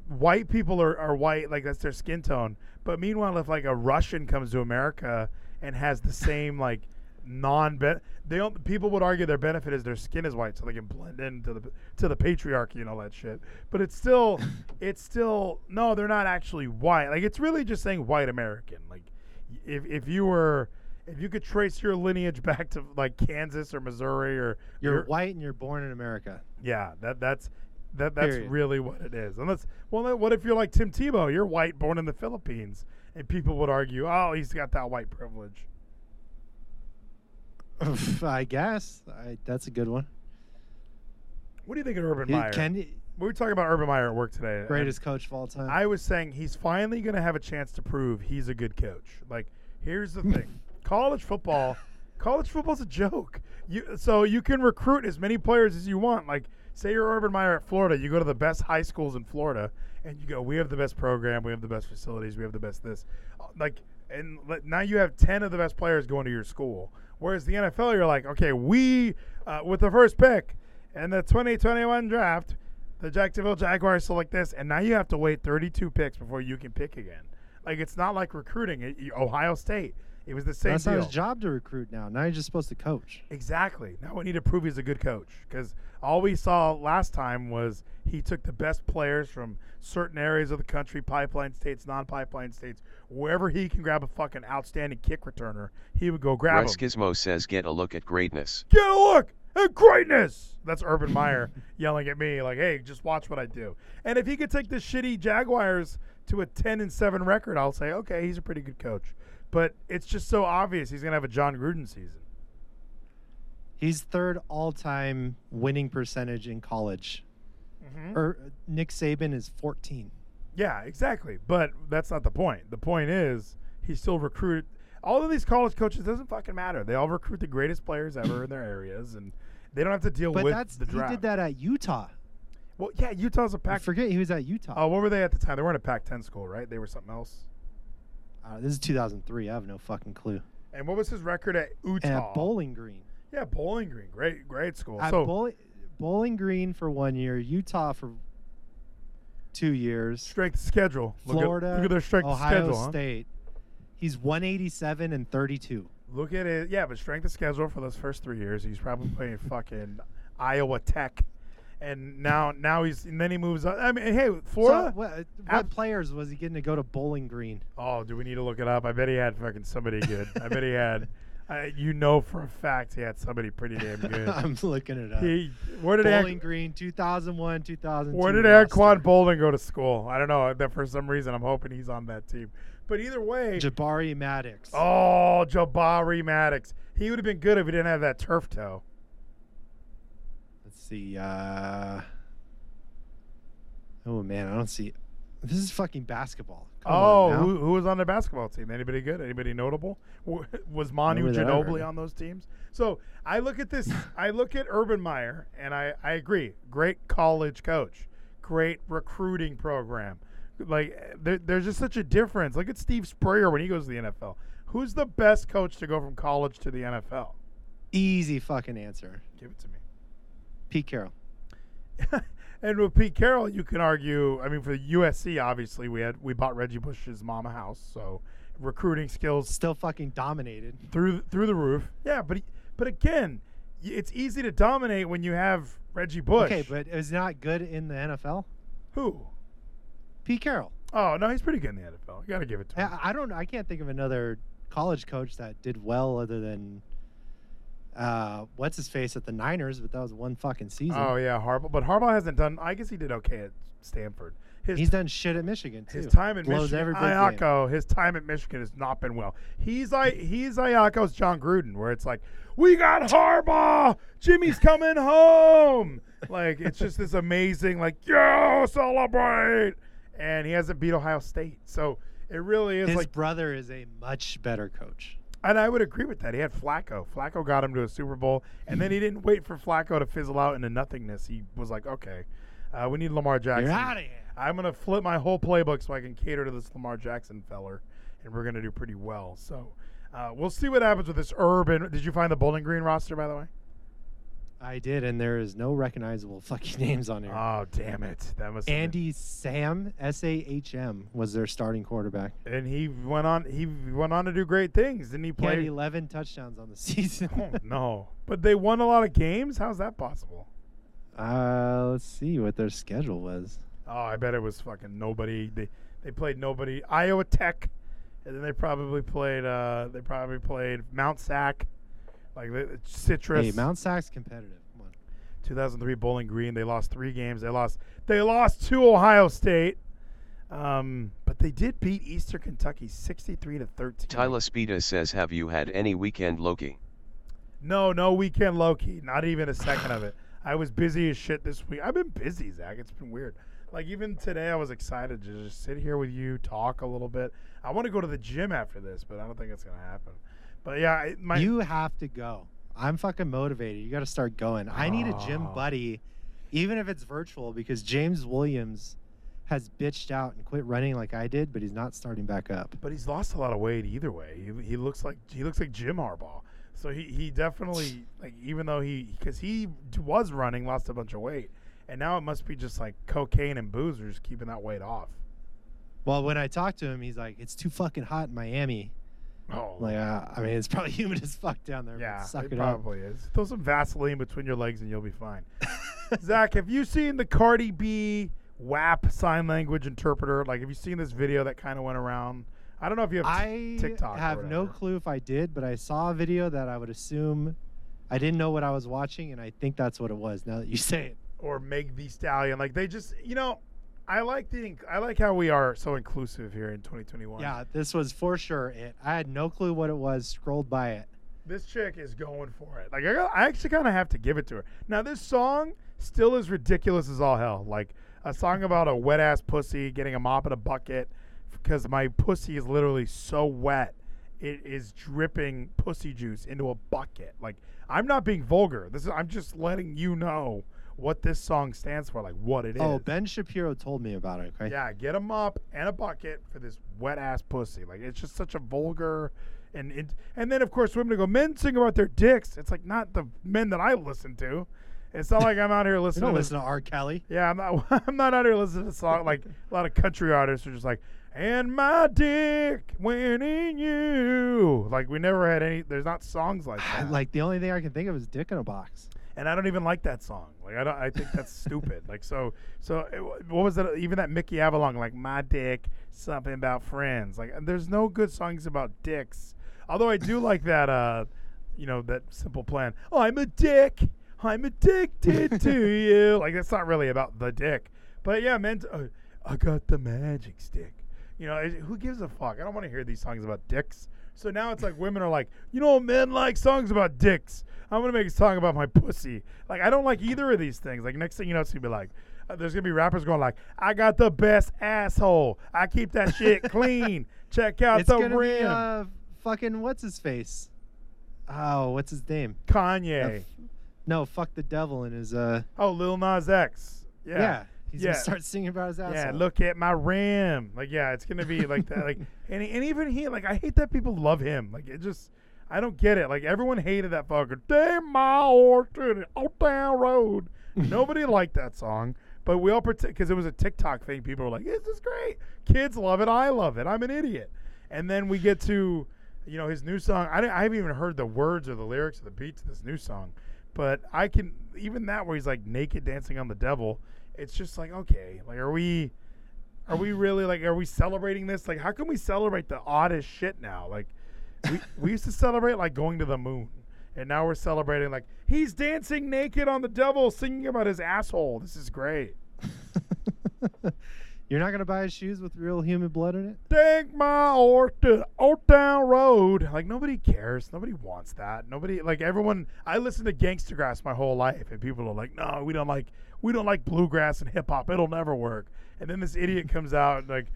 white people are, are white, like that's their skin tone. But meanwhile, if like a Russian comes to America and has the same *laughs* like non they don't people would argue their benefit is their skin is white so they can blend into the to the patriarchy and all that shit but it's still *laughs* it's still no they're not actually white like it's really just saying white american like if if you were if you could trace your lineage *laughs* back to like kansas or missouri or You're you're- white and you're born in America. yeah, that that's that that's Period. really what it is. Unless, well, what if you're like Tim Tebow? You're white, born in the Philippines, and people would argue, oh, he's got that white privilege. *laughs* I guess I, that's a good one. What do you think of Urban He- Meyer? Can we were talking about Urban Meyer at work today. greatest coach of all time. I was saying he's finally going to have a chance to prove he's a good coach. Like, here's the thing: *laughs* college football, college football's a joke. You so you can recruit as many players as you want. Like, say you're Urban Meyer at Florida, you go to the best high schools in Florida, and you go, we have the best program, we have the best facilities, we have the best this, Uh, like, and now you have ten of the best players going to your school. Whereas the NFL, you're like, okay, we uh, with the first pick in the 2021 draft, the Jacksonville Jaguars select this, and now you have to wait 32 picks before you can pick again. Like it's not like recruiting. Ohio State, it was the same That's deal. not his job to recruit now. Now he's just supposed to coach. Exactly. Now we need to prove he's a good coach because all we saw last time was he took the best players from certain areas of the country, pipeline states, non-pipeline states, wherever he can grab a fucking outstanding kick returner, he would go grab him. Reskismo says get a look at greatness. Get a look at greatness. That's Urban Meyer *laughs* yelling at me like, "Hey, just watch what I do." And if he could take the shitty Jaguars to a 10 and 7 record, I'll say, "Okay, he's a pretty good coach." But it's just so obvious he's going to have a Jon Gruden season. He's third all-time winning percentage in college. Mm-hmm. Or Nick Saban is 14. Yeah, exactly. But that's not the point. The point is he still recruited all of these college coaches doesn't fucking matter. They all recruit the greatest players ever in their areas and they don't have to deal with. But with that's the draft. he did that at Utah. Well, yeah, Utah's a I pack. forget he was at Utah. Oh, what were they at the time? They weren't a Pac-10 school, right? They were something else. Uh, this is 2003. I have no fucking clue. And what was his record at Utah? At Bowling Green. yeah, Bowling Green. Great, great school. At so Bowl- Bowling Green for one year, Utah for two years, strength schedule. Look at- Florida, Look at, their strength of Ohio schedule. huh? State. He's 187 and 32. Look at it. Yeah, but strength of schedule for those first three years, he's probably playing fucking Iowa Tech, and now now he's and then he moves on. I mean, hey, Florida. So what, what players was he getting to go to Bowling Green? oh, do we need to look it up? I bet he had fucking somebody good. I bet he had. *laughs* Uh, you know for a fact he had somebody pretty damn *laughs* good. I'm looking it up. he, where did Bowling An- Green, 2001, 2002. Where did. Anquan Boldin go to school? I don't know. That for some reason I'm hoping he's on that team. But either way, Jabari Maddox. oh Jabari Maddox, he would have been good if he didn't have that turf toe. See. Uh, oh man, I don't see. This is fucking basketball. Come oh, who, who was on the basketball team? Anybody good? Anybody notable? Was Manu Ginobili on those teams? So I look at this. *laughs* I look at Urban Meyer, and I, I agree. Great college coach, great recruiting program. Like there, there's just such a difference. Look at Steve Spurrier when he goes to the NFL. Who's the best coach to go from college to the NFL? Easy fucking answer. Give it to me. Pete Carroll. *laughs* and with Pete Carroll, you can argue. I mean, for the USC, obviously, we had we bought Reggie Bush's mama house, so recruiting skills Still fucking dominated. through through the roof. Yeah, but he- but again, it's easy to dominate when you have Reggie Bush. Okay, but is not good in the NFL. who? Pete Carroll. Oh no, he's pretty good in the NFL. You got to give it to him. I, I don't. I can't think of another college coach that did well other than uh, what's his face at the Niners, but that was one fucking season. Oh yeah, Harbaugh. But Harbaugh hasn't done. I guess he did okay at Stanford. His He's done shit at Michigan too. his time in Blows Michigan, game. Ayako, his time at Michigan has not been well. He's like he's Ayako's Jon Gruden, where it's like we got Harbaugh, Jimmy's coming home. like it's just this amazing, like yo celebrate, and he hasn't beat Ohio State, so it really is His like. brother is a much better coach. And I would agree with that. He had Flacco. Flacco got him to a Super Bowl, and then he didn't wait for Flacco to fizzle out into nothingness. He was like, okay, uh, we need Lamar Jackson. You're out of here. I'm gonna flip my whole playbook so I can cater to this Lamar Jackson feller, and we're gonna do pretty well. So uh, we'll see what happens with this urban. Did you find the Bowling Green roster by the way? I did, and there is no recognizable *laughs* fucking names on here. Oh damn it! That was Andy Sahm S A H M was their starting quarterback. And he went on. He went on to do great things. Didn't he He had 11 touchdowns on the *laughs* season. oh *laughs* no! But they won a lot of games. How's that possible? uh, let's see what their schedule was. Oh, I bet it was fucking nobody. They they played nobody. Iowa Tech, and then they probably played. Uh, they probably played Mount Sac, like Citrus. Hey, Mount Sack's competitive. Come on. 2003 Bowling Green. They lost three games. They lost. They lost to Ohio State. Um, but they did beat Eastern Kentucky 63 to 13. Tyler Spita says have you had any weekend Loki? No, no weekend Loki. Not even a second of it. I was busy as shit this week. I've been busy, Zach. It's been weird. Like even today, I was excited to just sit here with you, talk a little bit. I want to go to the gym after this, but I don't think it's gonna happen. But yeah, my you have to go. I'm fucking motivated. You got to start going. I need a gym Oh. buddy, even if it's virtual, because James Williams has bitched out and quit running like I did, but he's not starting back up. But he's lost a lot of weight either way. He, he looks like he looks like Jim Harbaugh. So he, he definitely like even though he because he was running lost a bunch of weight, and now it must be just like cocaine and boozers keeping that weight off. Well, when I talked to him, he's like, "It's too fucking hot in Miami." Oh, Like, uh, I mean, it's probably *laughs* humid as fuck down there. yeah, suck it it up. probably is. Throw some Vaseline between your legs and you'll be fine. *laughs* Zach, have you seen the Cardi B WAP sign language interpreter? Like, have you seen this video that kind of went around? I don't know if you have I TikTok. I have no clue if I did, but I saw a video that I would assume I didn't know what I was watching, and I think that's what it was. Now that you say it, or Meg the Stallion. Like they just, you know, I like the inc- I like how we are so inclusive here in 2021. yeah, this was for sure it. I had no clue what it was. Scrolled by it. this chick is going for it. Like I, got- I actually kind of have to give it to her. Now this song still is ridiculous as all hell. Like a song about a wet ass pussy getting a mop in a bucket because my pussy is literally so wet. It is dripping pussy juice into a bucket. Like I'm not being vulgar. This is I'm just letting you know what this song stands for, like what it oh, is. Oh, Ben Shapiro told me about it. Okay. Yeah, get a mop and a bucket for this wet ass pussy. Like it's just such a vulgar, and it, and then of course women go, men sing about their dicks. It's like not the men that I listen to. It's not like I'm out here *laughs* You listening. don't to listen to R. Kelly. Yeah, I'm not. *laughs* I'm not out here listening to song like a lot of country artists are just like, and my dick went in you. Like we never had any. There's not songs like *sighs* that. Like the only thing I can think of is "Dick in a Box." And I don't even like that song. Like I don't. I think that's stupid. Like so. So it, what was that? Even that Mickey Avalon, like my dick, something about friends. Like there's no good songs about dicks. Although I do *laughs* like that. Uh, you know that simple plan. Oh, I'm a dick. I'm addicted to *laughs* you. Like that's not really about the dick. But yeah, meant. Uh, I got the magic stick. You know, who gives a fuck? I don't want to hear these songs about dicks. So now it's like women are like, you know, men like songs about dicks. I'm gonna make a song about my pussy. Like I don't like either of these things. Like next thing you know, it's gonna be like, uh, there's gonna be rappers going like, I got the best asshole. I keep that shit *laughs* clean. Check out it's the gonna rim. be uh, fucking what's his face? Oh, what's his name? Kanye. No, fuck the devil in his uh. oh, Lil Nas X. Yeah. Yeah, he's Yeah. gonna start singing about his asshole. Yeah, look at my rim. Like, yeah, it's gonna be like that. Like, *laughs* and and even he, like, I hate that people love him. Like, it just, I don't get it. Like, everyone hated that fucker. Damn my the old town road. *laughs* Nobody liked that song, but we all pretend because it was a TikTok thing. People were like, "This is great. Kids love it. I love it. I'm an idiot." And then we get to, you know, his new song. I, didn't, I haven't even heard the words or the lyrics or the beat to this new song, but I can even that where he's like naked dancing on the devil. It's just like okay, like are we? Are we really like? Are we celebrating this? Like, how can we celebrate the oddest shit now? Like, we we used to celebrate like going to the moon, and now we're celebrating like he's dancing naked on the devil, singing about his asshole. This is great. *laughs* You're not gonna buy his shoes with real human blood in it. Take my horse to old town road. Like nobody cares. Nobody wants that. Nobody like everyone. I listened to Gangstagrass my whole life, and people are like, "No, we don't like we don't like bluegrass and hip hop. It'll never work." And then this idiot comes out and like,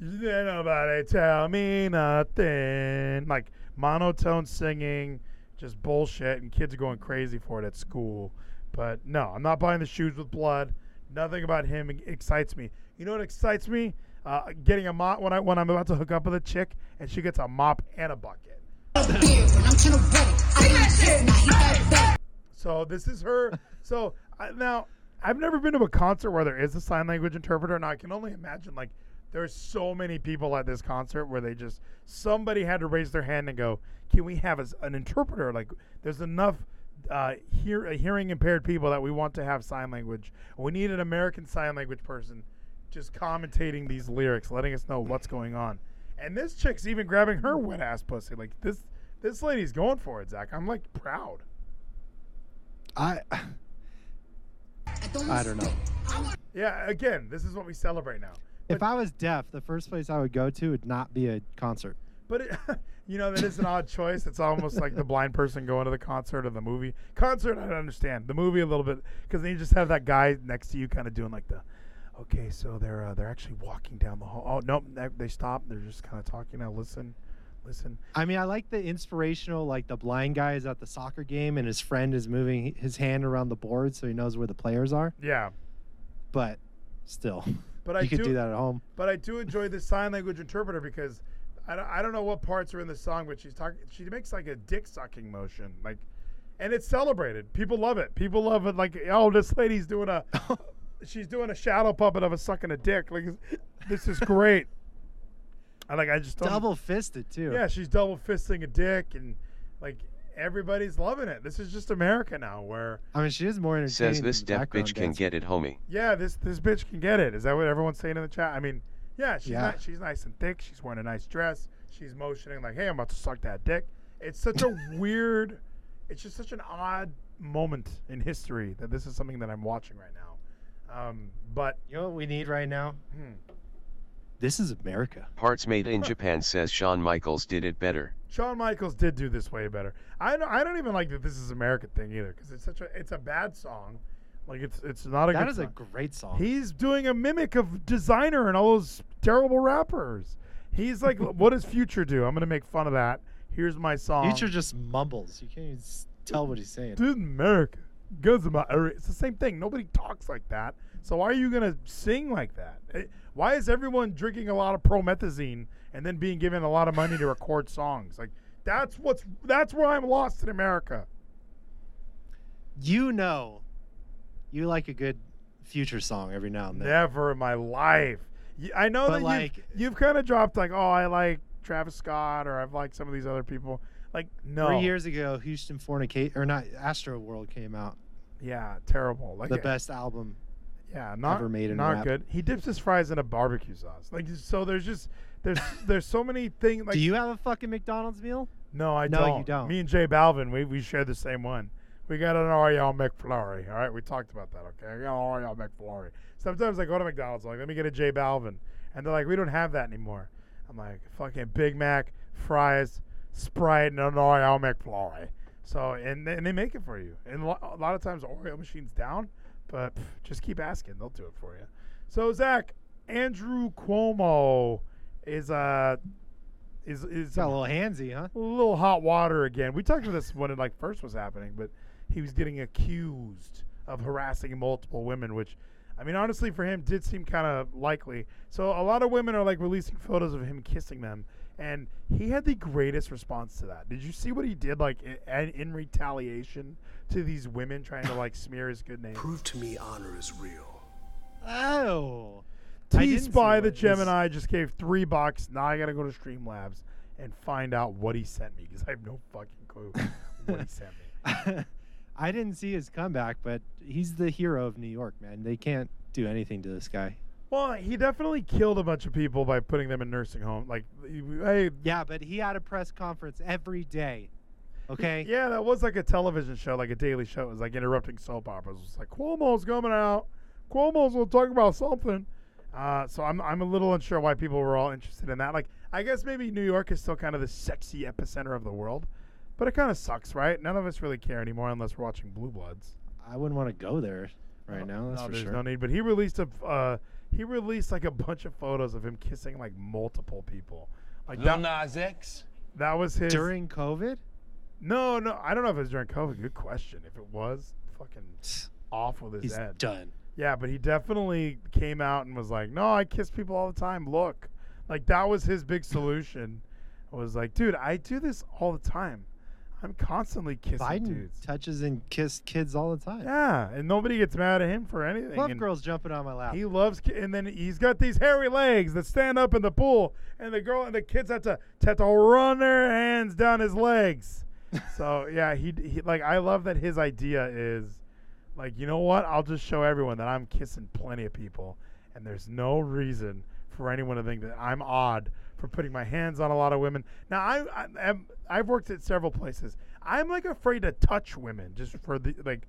"Nobody tell me nothing." Like monotone singing, just bullshit, and kids are going crazy for it at school. But no, I'm not buying the shoes with blood. Nothing about him excites me. You know what excites me? Uh, getting a mop when I when I'm about to hook up with a chick and she gets a mop and a bucket. So this is her. So I, now I've never been to a concert where there is a sign language interpreter, and I can only imagine like there's so many people at this concert where they just somebody had to raise their hand and go, "Can we have a an interpreter?" Like there's enough uh, hear, uh, hearing impaired people that we want to have sign language. We need an American sign language person just commentating these lyrics, letting us know what's going on. And this chick's even grabbing her wet ass pussy. Like this, this lady's going for it, Zach. I'm like proud. I I don't know. Yeah, again, this is what we celebrate now. If I was deaf, the first place I would go to would not be a concert. But it, *laughs* you know that is an odd choice. It's almost like the blind person going to the concert or the movie. Concert, I don't understand. The movie a little bit because then you just have that guy next to you, kind of doing like the. Okay, so they're uh, they're actually walking down the hall. Oh nope, they- they stop. They're just kind of talking. Now listen, listen. I mean, I like the inspirational, like the blind guy is at the soccer game and his friend is moving his hand around the board so he knows where the players are. Yeah, But still, But *laughs* I you could do, do that at home. But I do enjoy the sign language interpreter because I don't, I don't know what parts are in the song, but she's talking. She makes like a dick sucking motion, like, and it's celebrated. People love it. People love it. Like, oh, this lady's doing a, *laughs* she's doing a shadow puppet of a sucking a dick. Like, this is great. *laughs* I like. I just don't. Double fisted too. Yeah, she's double fisting a dick, and like everybody's loving it. This is just America now, where I mean, she is more entertaining. Says this than deaf background bitch can dancer. get it, homie. yeah, this this bitch can get it. Is that what everyone's saying in the chat? I mean, yeah, she's Yeah. Ni- she's nice and thick. She's wearing a nice dress. She's motioning like, "Hey, I'm about to suck that dick." It's such a *laughs* weird. It's just such an odd moment in history that this is something that I'm watching right now. Um, but You know what we need right now? Hmm. This is America. Parts made in Japan says Shawn Michaels did it better. Shawn Michaels did do this way better. I don't, I don't even like that this is American thing either because it's such a it's a bad song. Like it's it's not a That good is a great song. He's doing a mimic of Desiigner and all those terrible rappers. He's like, *laughs* what does Future do? I'm gonna make fun of that. Here's my song. Future just mumbles. You can't even tell what he's saying. Dude, America, guns in my area. It's the same thing. Nobody talks like that. So why are you gonna sing like that? Eh, Why is everyone drinking a lot of promethazine and then being given a lot of money to record songs? Like that's what's that's where I'm lost in America. You know, you like a good Future song every now and then. Never in my life. I know But, that like- you've, you've kind of dropped like, oh, I like Travis Scott or I've liked some of these other people. Like, no. Three years ago, Houston Fornicate or not Astro World came out. Yeah, terrible. Like the eh, best album. Yeah, not ever made in not rap. good. He dips his fries in a barbecue sauce. Like so, there's just there's *laughs* there's so many things. Like Do you have a fucking McDonald's meal? no, I No, don't. you don't. Me and J Balvin, we we share the same one. We got an Oreo McFlurry. All right, we talked about that. Okay, I got an Oreo McFlurry. Sometimes I go to McDonald's, like, let me get a J Balvin, and they're like, we don't have that anymore. I'm like, fucking Big Mac, fries, Sprite, and an Oreo McFlurry. So and they, and they make it for you. And a a lot of times the Oreo machine's down, but pff, just keep asking, they'll do it for you. So Zach, Andrew Cuomo is uh is is Got a little handsy, huh? a little hot water again. We talked about this when it like first was happening, but he was getting accused of harassing multiple women, which I mean honestly for him did seem kind of likely. So a lot of women are like releasing photos of him kissing them, and he had the greatest response to that. Did you see what he did like in, in retaliation to these women trying to like smear his good name? Prove to me honor is real. Oh. I T didn't Spy the Gemini just gave three bucks. Now I gotta go to Streamlabs and find out what he sent me because I have no fucking clue what he sent me. *laughs* I didn't see his comeback, but he's the hero of New York, man. They can't do anything to this guy. Well, he definitely killed a bunch of people by putting them in nursing home. Like, hey, Yeah, but he had a press conference every day. Okay? *laughs* yeah, that was like a television show, like a daily show. It was like interrupting soap operas. It was like Cuomo's coming out. Cuomo's will talk about something. Uh, so I'm I'm a little unsure why people were all interested in that. Like, I guess maybe New York is still kind of the sexy epicenter of the world, but it kind of sucks, right? None of us really care anymore unless we're watching Blue Bloods. I wouldn't want to go there right now. That's no, for there's sure. no need. But he released a uh, he released like a bunch of photos of him kissing like multiple people. Like that, Nas X. that was his During COVID? No, no, I don't know if it was during COVID. Good question. If it was, fucking off with his He's head. done. Yeah, but he definitely came out and was like, "No, I kiss people all the time. Look." Like that was his big solution. was like, "Dude, I do this all the time. I'm constantly kissing Biden dudes." touches and kissed kids all the time. Yeah, and nobody gets mad at him for anything. Love and girls jumping on my lap. He loves, ki- and then he's got these hairy legs that stand up in the pool, and the girl and the kids have to have to run their hands down his legs. *laughs* so yeah, he, he like I love that his idea is like you know what? I'll just show everyone that I'm kissing plenty of people, and there's no reason for anyone to think that I'm odd for putting my hands on a lot of women. Now I, I I've worked at several places. I'm like afraid to touch women just for the like.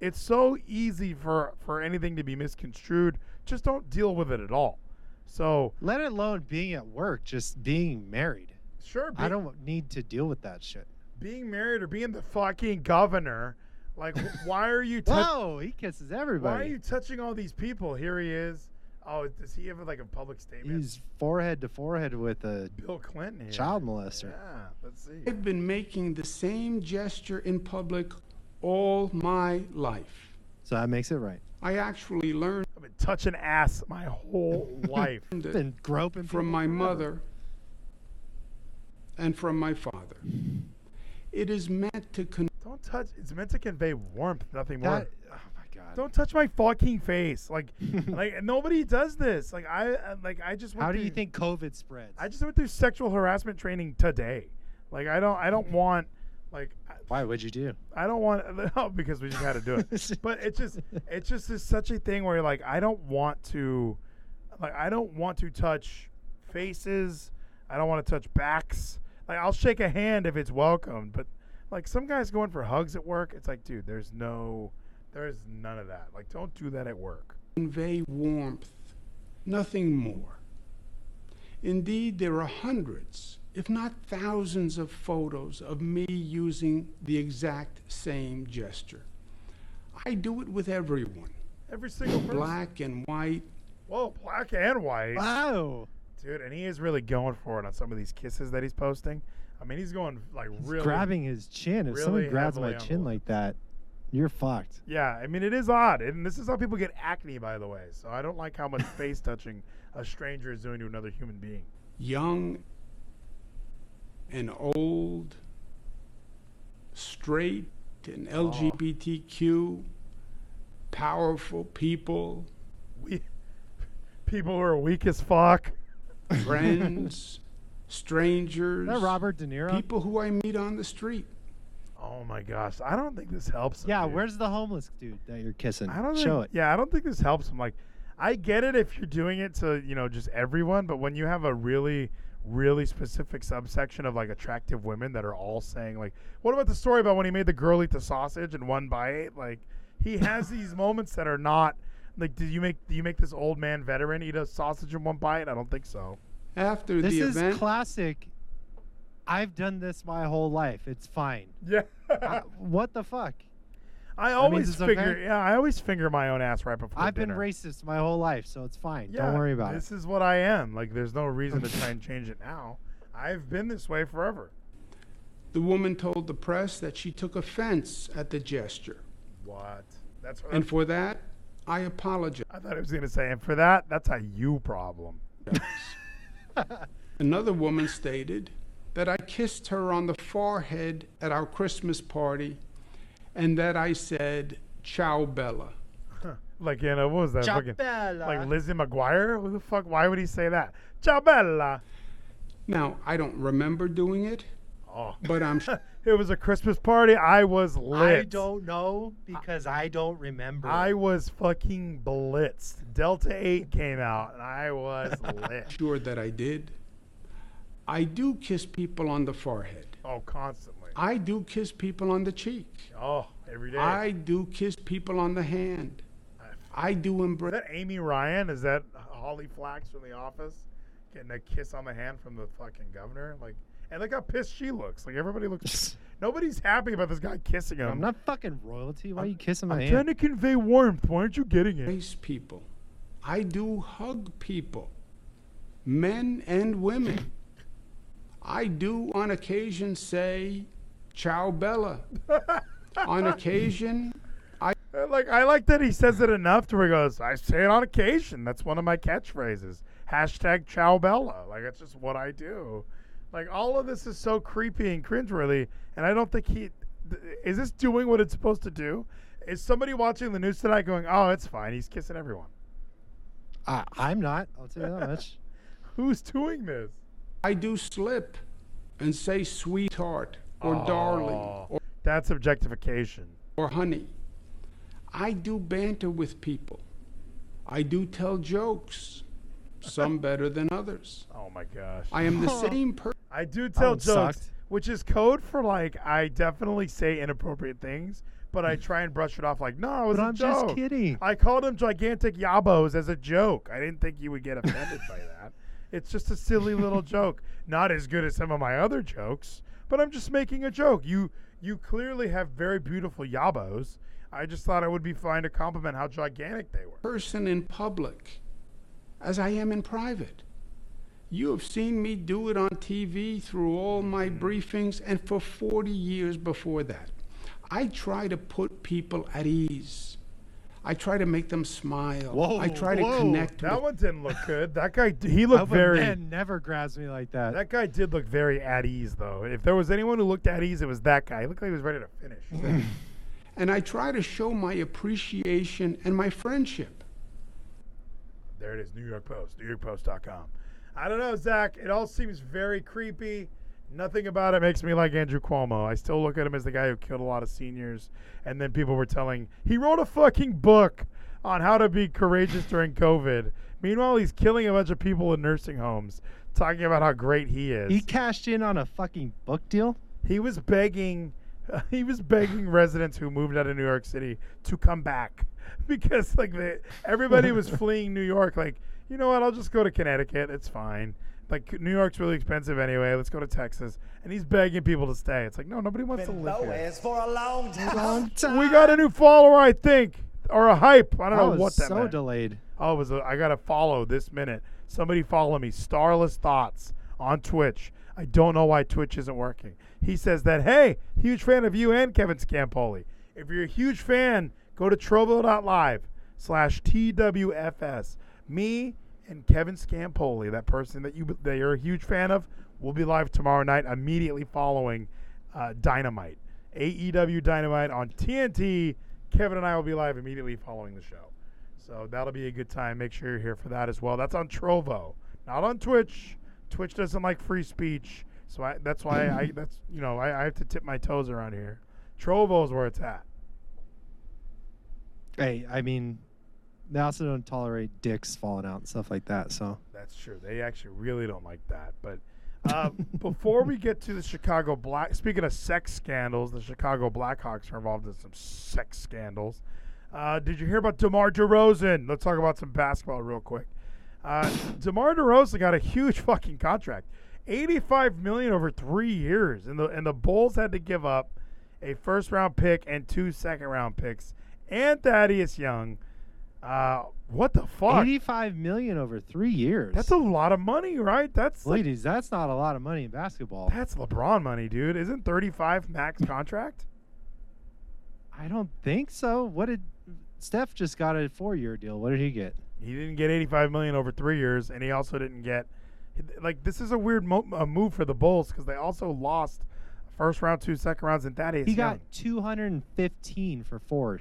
It's so easy for for anything to be misconstrued. Just don't deal with it at all. So Let alone being at work, just being married. sure, I don't need to deal with that shit. being married or being the fucking governor, like why are you *laughs* touch- Whoa, he kisses everybody. why are you touching all these people? Here he is. Oh, does he have like a public statement? He's forehead to forehead with a Bill Clinton here. child molester. Yeah, let's see. I've been making the same gesture in public all my life. So that makes it right. I actually learned I've been touching ass my whole *laughs* life. Been groping from my forever. mother and from my father. It is meant to con- Don't touch. It's meant to convey warmth, nothing more. That, my god. Don't touch my fucking face. Like, *laughs* like nobody does this. Like I, uh, like I just. Went How do you think COVID spreads? I just went through sexual harassment training today. Like I don't. I don't want. Like Why would you do? I don't want no, *laughs* because we just had to do it. *laughs* but it's just it's just is such a thing where like I don't want to like I don't want to touch faces. I don't want to touch backs. Like I'll shake a hand if it's welcomed, but like some guys going for hugs at work, it's like, dude, there's no there's none of that. Like don't do that at work. convey warmth, nothing more. Indeed, there are hundreds, if not thousands, of photos of me using the exact same gesture. I do it with everyone, Every single person. black and white. Whoa, black and white. Wow. Dude, and he is really going for it on some of these kisses that he's posting. I mean, he's going like He's really grabbing his chin. If really someone grabs my chin like that, you're fucked. Yeah, I mean it is odd, and this is how people get acne, by the way. So I don't like how much *laughs* face touching a stranger is doing to another human being. young and old, straight and oh. LGBTQ, powerful people, We *laughs* people who are weak as fuck. friends, *laughs* strangers, Is that Robert De Niro? people who I meet on the street. Oh my gosh, I don't think this helps. him, yeah, dude. where's the homeless dude that you're kissing? I don't Show think, it. Yeah, I don't think this helps him. Like, I get it if you're doing it to you know just everyone, but when you have a really really specific subsection of like attractive women that are all saying like, what about the story about when he made the girl eat the sausage in one bite? Like, he has *laughs* these moments that are not like, did you make do you make this old man veteran eat a sausage in one bite? I don't think so. After This the is event, classic. I've done this my whole life. It's fine. Yeah. Uh, what the fuck? I always it's figure, okay. yeah, I always finger my own ass right before I've been racist my whole life, so it's fine. Yeah, Don't worry about it. this is what I am. Like, there's no reason to *laughs* try and change it now. I've been this way forever. the woman told the press that she took offense at the gesture. What? That's what. And for that, I apologize. I thought I was gonna say, and for that, that's a you problem. *laughs* Another woman stated that I kissed her on the forehead at our Christmas party and that I said, Ciao Bella. Like, you know, what was that? Ciao, fucking, Bella. Like Lizzie McGuire? Who the fuck? Why would he say that? Ciao, Bella. Now, I don't remember doing it, Oh. but I'm *laughs* It was a Christmas party. I was lit. I don't know because I don't remember. I was fucking blitzed. Delta 8 came out, and I was *laughs* lit. sure that I did. I do kiss people on the forehead. Oh, constantly. I do kiss people on the cheek. Oh, every day. I do kiss people on the hand. I do Is embrace. that Amy Ryan? Is that Holly Flax from The Office getting a kiss on the hand from the fucking governor? Like, and look how pissed she looks. Like everybody looks. *laughs* nobody's happy about this guy kissing him. I'm not fucking royalty. Why are you kissing my I'm hand? trying to convey warmth. Why aren't you getting it? embrace people. I do hug people, men and women. I do on occasion say, Ciao Bella. *laughs* on occasion, Uh, Like I like that he says it enough to where he goes, I say it on occasion. That's one of my catchphrases. Hashtag Ciao Bella. Like it's just what I do. Like all of this is so creepy and cringeworthy, and I don't think he th- is this doing what it's supposed to do. Is somebody watching the news tonight going, "Oh, it's fine. He's kissing everyone." I, I'm not. I'll tell you that much. *laughs* Who's doing this? I do slip and say sweetheart or darling Oh, or, that's objectification. or honey. I do banter with people. I do tell jokes, some *laughs* better than others. Oh my gosh. I am the *laughs* same person. I do tell oh, one jokes, sucked. which is code for like I definitely say inappropriate things, but I try and brush it off like, no, it was But a I'm joke. just kidding. I called him gigantic yabos as a joke. I didn't think you would get offended by that. *laughs* It's just a silly little *laughs* joke. Not as good as some of my other jokes, but I'm just making a joke. You you clearly have very beautiful yabos. I just thought it would be fine to compliment how gigantic they were. person in public as I am in private. You have seen me do it on TV through all my hmm. briefings and for 40 years before that. I try to put people at ease. I try to make them smile. Whoa, I try whoa. to connect That with one didn't look good. That guy, he Hope *laughs* looked a very. man never grabs me like that. That guy did look very at ease, though. If there was anyone who looked at ease, it was that guy. He looked like he was ready to finish. *laughs* and I try to show my appreciation and my friendship. there it is, New York Post, NewYorkPost.com. I don't know, Zach. It all seems very creepy. Nothing about it makes me like Andrew Cuomo. I still look at him as the guy who killed a lot of seniors. And then people were telling he wrote a fucking book on how to be courageous during COVID. Meanwhile, he's killing a bunch of people in nursing homes, talking about how great he is. he cashed in on a fucking book deal. He was begging, *laughs* he was begging residents who moved out of New York City to come back *laughs* because like they, everybody was *laughs* fleeing New York. Like, you know what? I'll just go to Connecticut. It's fine. Like New York's really expensive anyway. Let's go to Texas. And he's begging people to stay. It's like, no, nobody wants to live here. for a long time. We got a new follower, I think, or a hype. I don't I know was what that so meant. delayed. Oh, it was a, I got to follow this minute. Somebody follow me. Starless Thoughts on Twitch. I don't know why Twitch isn't working. He says that, hey, huge fan of you and Kevin Scampoli. If you're a huge fan, go to trovo.live slash TWFS. Me and Kevin Scampoli, that person that, you, that you're a huge fan of, will be live tomorrow night immediately following uh, Dynamite. AEW Dynamite on TNT. Kevin and I will be live immediately following the show. So that'll be a good time. Make sure you're here for that as well. That's on Trovo, not on Twitch. Twitch doesn't like free speech, so I, that's why I *laughs* that's you know I, I have to tip my toes around here. Trovo is where it's at. Hey, I mean, they also don't tolerate dicks falling out and stuff like that. So That's true. They actually really don't like that. But uh, *laughs* before we get to the Chicago Black, speaking of sex scandals, the Chicago Blackhawks are involved in some sex scandals. Uh, did you hear about DeMar DeRozan? Let's talk about some basketball real quick. Uh, DeMar DeRozan got a huge *laughs* fucking contract, eighty-five million over three years, and the and the Bulls had to give up a first-round pick and two second-round picks and Thaddeus Young. Uh, what the fuck? eighty-five million over three years. That's a lot of money, right? That's like, ladies. That's not a lot of money in basketball. that's LeBron money, dude. Isn't 35 max *laughs* contract? I don't think so. What did Steph just got a four-year deal? What did he get? He didn't get 85 million over 3 years and he also didn't get like this is a weird mo- uh, move for the Bulls cuz they also lost first round, two second rounds and Thaddeus He Young. got two hundred and fifteen for four.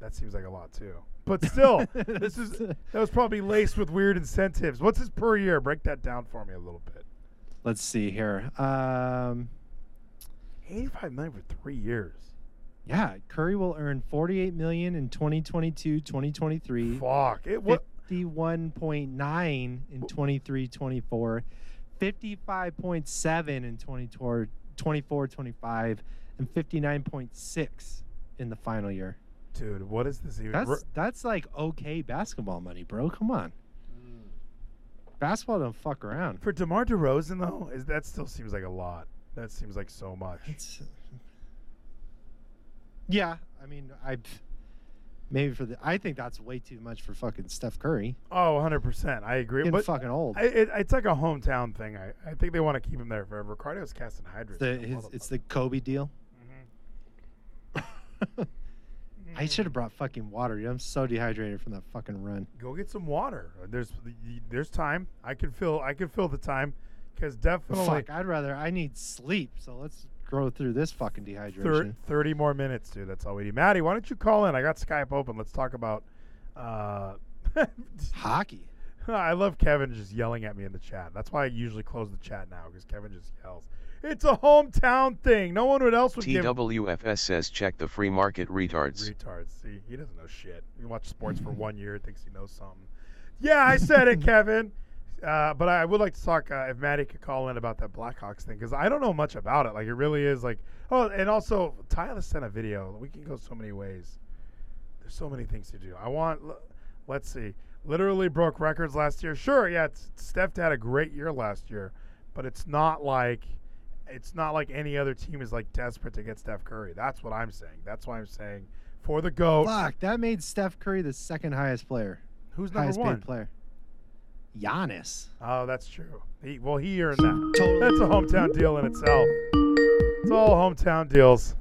That seems like a lot too. But still, *laughs* this is that was probably laced with weird incentives. What's his per year? Break that down for me a little bit. Let's see here. Um, 85 million for 3 years. yeah, Curry will earn forty-eight million in 2022-2023. Fuck. It what 51.9 in 23-24, 55.7 in 24-25, and 59.6 in the final year. Dude, what is this even? That's that's like okay basketball money, bro. Come on. Mm. Basketball don't fuck around. For DeMar DeRozan, though, is that still seems like a lot. That seems like so much. It's, yeah, I mean, I maybe for the I think that's way too much for fucking Steph Curry. Oh, 100%. I agree. Getting but fucking old. I, it, it's like a hometown thing. I, I think they want to keep him there forever. Ricardo's casting hydras. the, his, it's the Kobe deal. Mm-hmm. *laughs* I should have brought fucking water. dude. I'm so dehydrated from that fucking run. Go get some water. There's there's time. I can fill I can fill the time because definitely Fuck, I'd rather. I need sleep. So let's grow through this fucking dehydration. 30 more minutes, dude. That's all we need. Maddie, why don't you call in? I got Skype open. Let's talk about. Uh, *laughs* Hockey. *laughs* I love Kevin just yelling at me in the chat. That's why I usually close the chat now because Kevin just yells. It's a hometown thing. No one would else would give TWFS says check the free market retards. retards. See, he doesn't know shit. He watched sports for one year, thinks he knows something. Yeah, I said it, *laughs* Kevin. Uh, but I would like to talk uh, if Maddie could call in about that Blackhawks thing because I don't know much about it. Like it really is like oh, and also Tyler sent a video. We can go so many ways. There's so many things to do. I want. l- Let's see. Literally broke records last year. Sure, yeah. it's- Steph had a great year last year, but it's not like it's not like any other team is like desperate to get Steph Curry. That's what I'm saying. That's why I'm saying for the goat. Fuck, that made Steph Curry the second highest player. Who's number highest one? paid player? Giannis. Oh, that's true. He, well, he earned that. That's a hometown deal in itself. It's all hometown deals.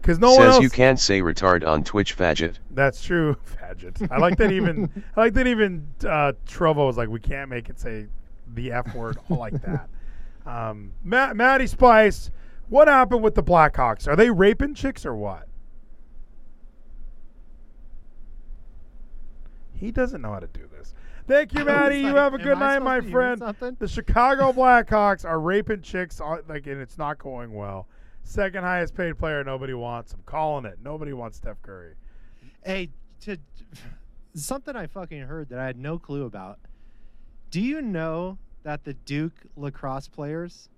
because no one Says else. you can't say retard on Twitch faggot. That's true, *laughs* Fadget. I like that even. *laughs* I like that even. Uh, Trovo was like, we can't make it say the f word like that. Um, Matt, Matty Spice, what happened with the Blackhawks? Are they raping chicks or what? He doesn't know how to do this. Thank you, *laughs* was Matty. you have a good night, my to be hearing friend. The Chicago Blackhawks are raping chicks, like, and it's not going well. Second highest paid player, nobody wants. I'm calling it. Nobody wants Steph Curry. Hey, to something I fucking heard that I had no clue about. Do you know that the Duke lacrosse players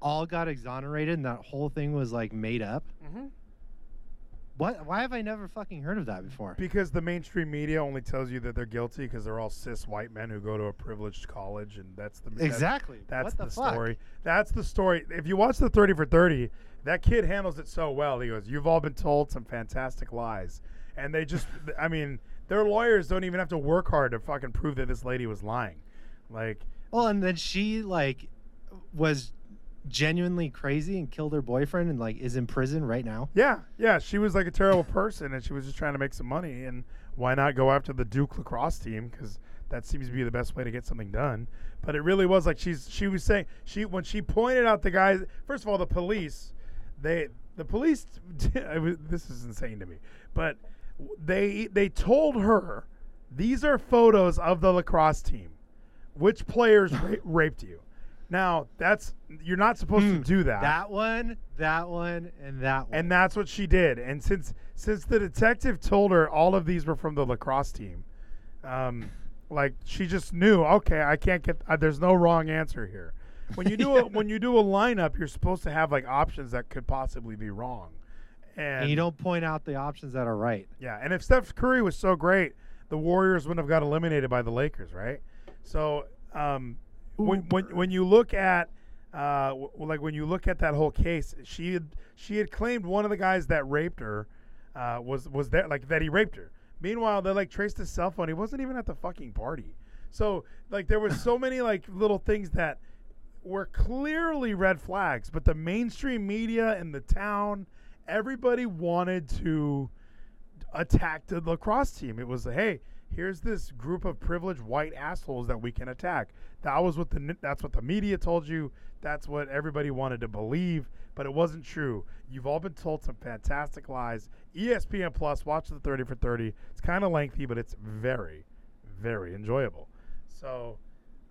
all got exonerated and that whole thing was like made up? Mhm. What? Why have I never fucking heard of that before? Because the mainstream media only tells you that they're guilty because they're all cis white men who go to a privileged college, and that's the that's- Exactly. That's, What the the, story. That's the story. If you watch the Thirty for Thirty, that kid handles it so well. He goes, "You've all been told some fantastic lies," and they just, *laughs* I mean, their lawyers don't even have to work hard to fucking prove that this lady was lying. Like, Well, and then she like was genuinely crazy and killed her boyfriend and like is in prison right now. yeah, yeah, she was like a terrible person, and she was just trying to make some money. And why not go after the Duke lacrosse team? Because that seems to be the best way to get something done. But it really was like she's she was saying she when she pointed out the guys. First of all, the police, they the police. *laughs* This is insane to me, but they they told her these are photos of the lacrosse team. Which players ra- raped you? Now that's you're not supposed to do that. That one, that one, and that one. And that's what she did. And since since the detective told her all of these were from the lacrosse team, um, like she just knew. Okay, I can't get. Uh, there's no wrong answer here. When you do a *laughs* when you do a lineup, you're supposed to have like options that could possibly be wrong. And, and you don't point out the options that are right. yeah, and if Steph Curry was so great, the Warriors wouldn't have got eliminated by the Lakers, right? So, um, when, when when you look at uh, w- like when you look at that whole case, she had she had claimed one of the guys that raped her uh, was was there like that he raped her. Meanwhile, they like traced his cell phone. He wasn't even at the fucking party. So like there was so *laughs* many like little things that were clearly red flags, but the mainstream media and the town, everybody wanted to attack the lacrosse team. It was hey, here's this group of privileged white assholes that we can attack. That was what the that's what the media told you. That's what everybody wanted to believe, but it wasn't true. You've all been told some fantastic lies. ESPN Plus, watch the 30 for 30. It's kind of lengthy, but it's very, very enjoyable. So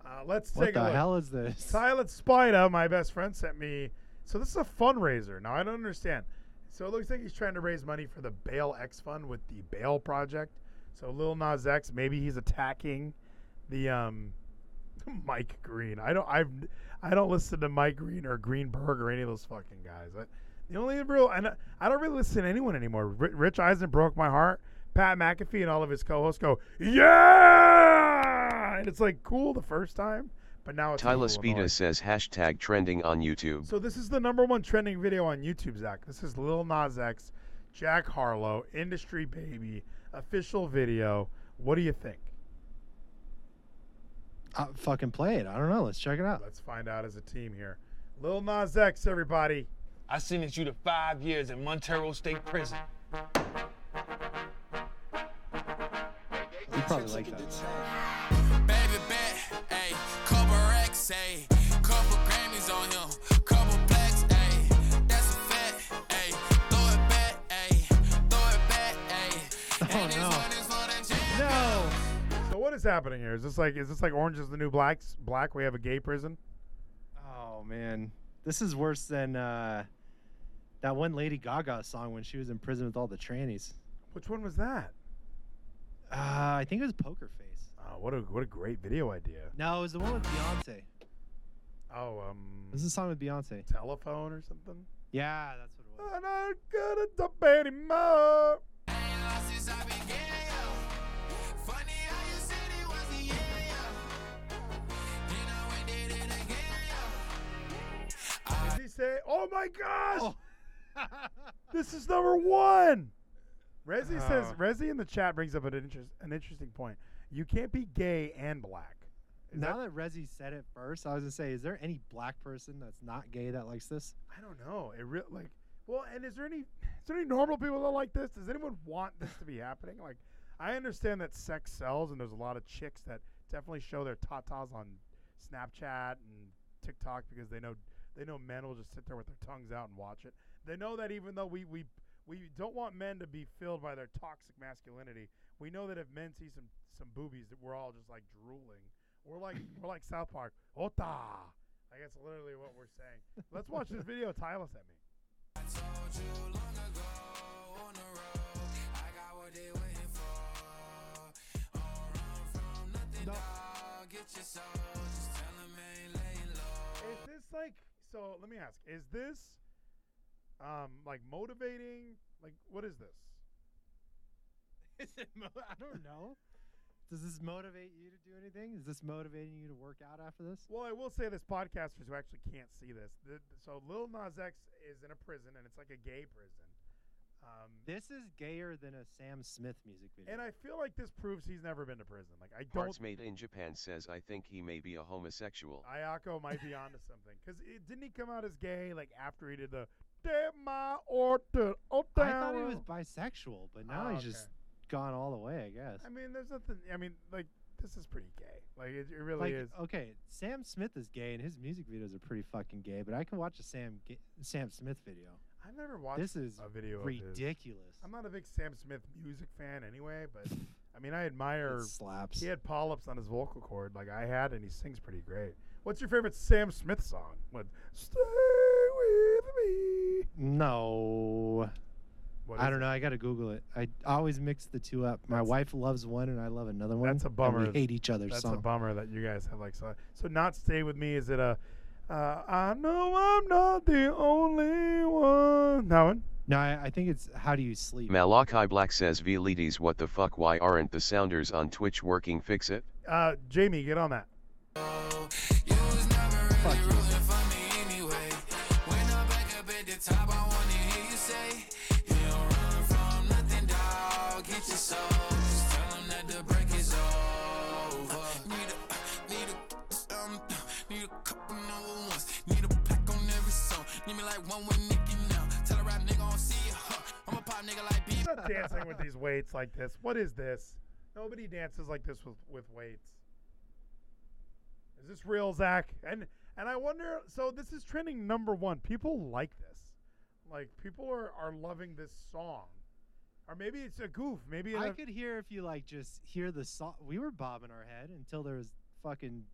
uh, let's What take a look. What the hell is this? Silent Spider, my best friend, sent me. So this is a fundraiser. Now I don't understand. So it looks like he's trying to raise money for the Bail X Fund with the Bail Project. So Lil Nas X, maybe he's attacking the um, *laughs* Mike Green. I don't. I've. I don't listen to Mike Green or Greenberg or any of those fucking guys. I, the only real and I, I don't really listen to anyone anymore. Ri- Rich Eisen broke my heart. Pat McAfee and all of his co-hosts go, yeah, and it's like cool the first time, but now it's Tyler. Spida says hashtag trending on YouTube. So this is the number one trending video on YouTube, Zach. This is Lil Nas X, Jack Harlow, Industry Baby, official video. What do you think? Uh, fucking play it. I don't know. Let's check it out. Let's find out as a team here. Lil Nas X, everybody. I sentenced you to five years in Montero State Prison. You probably like that. Baby bet, ayy, couple racks, ayy, is happening here? Is this like is this like Orange is the New Black? Black? We have a gay prison. Oh man, this is worse than uh, that one Lady Gaga song when she was in prison with all the trannies. Which one was that? Uh, I think it was Poker Face. Oh, what a what a great video idea. No, it was the one with Beyonce. Oh, um, This is a song with Beyonce. telephone or something. Yeah, that's what it was. I'm not gonna dump anymore. Does he say, "Oh my gosh, oh. *laughs* this is number one"? Rezi uh-huh. says, Oh. Rezi in the chat brings up an, interest, an interesting point. You can't be gay and black. Is now that- that, Rezi said it first, I was gonna say, is there any black person that's not gay that likes this? I don't know. It re- like Well, and is there any is there any normal people that like this? Does anyone want this to be happening? Like, I understand that sex sells, and there's a lot of chicks that definitely show their tatas on Snapchat and TikTok because they know they know men will just sit there with their tongues out and watch it. They know that even though we we we don't want men to be filled by their toxic masculinity, we know that if men see some some boobies, that we're all just like drooling. We're like *laughs* we're like South Park. Ota. I guess literally what we're saying. Let's watch this video Tyler sent me. Is this like so? Let me ask: Is this um like motivating? Like what is this? *laughs* Is it mo- I don't know. Does this motivate you to do anything? Is this motivating you to work out after this? Well, I will say this: podcasters who actually can't see this. The, so Lil Nas X is in a prison, and it's like a gay prison. Um, This is gayer than a Sam Smith music video. and I feel like this proves he's never been to prison. Like I don't. Parts made in Japan says I think he may be a homosexual. Ayako might be onto something because didn't he come out as gay like after he did the "Damn my order"? I thought he was bisexual, but now Oh, he's just gone all the way, I guess. I mean, there's nothing. I mean, like this is pretty gay. Like it, it really like, is. okay, Sam Smith is gay, and his music videos are pretty fucking gay. But I can watch a Sam Sam Smith video. I've never watched This is a video of his. ridiculous. I'm not a big Sam Smith music fan anyway, but *laughs* I mean, I admire. It slaps. He had polyps on his vocal cord, like I had, and he sings pretty great. What's your favorite Sam Smith song? What? Stay with me. No. I don't it? know. I gotta Google it. I always mix the two up. My wife loves one, and I love another one. That's a and bummer. we hate each other's That's song. a bummer that you guys have like so. So not stay with me. Is it a? Uh, I know I'm not the only one. That one. No, I, I think it's how do you sleep. Malachi Black says Vleeties what the fuck why aren't the sounders on Twitch working fix it? Uh, Jamie, get on that. Not dancing with these weights like this. What is this? Nobody dances like this with with weights. Is this real, Zach? And and I wonder. So this is trending number one. People like this. Like people are are loving this song, or maybe it's a goof. Maybe I could hear if you like just hear the song. We were bobbing our head until there was fucking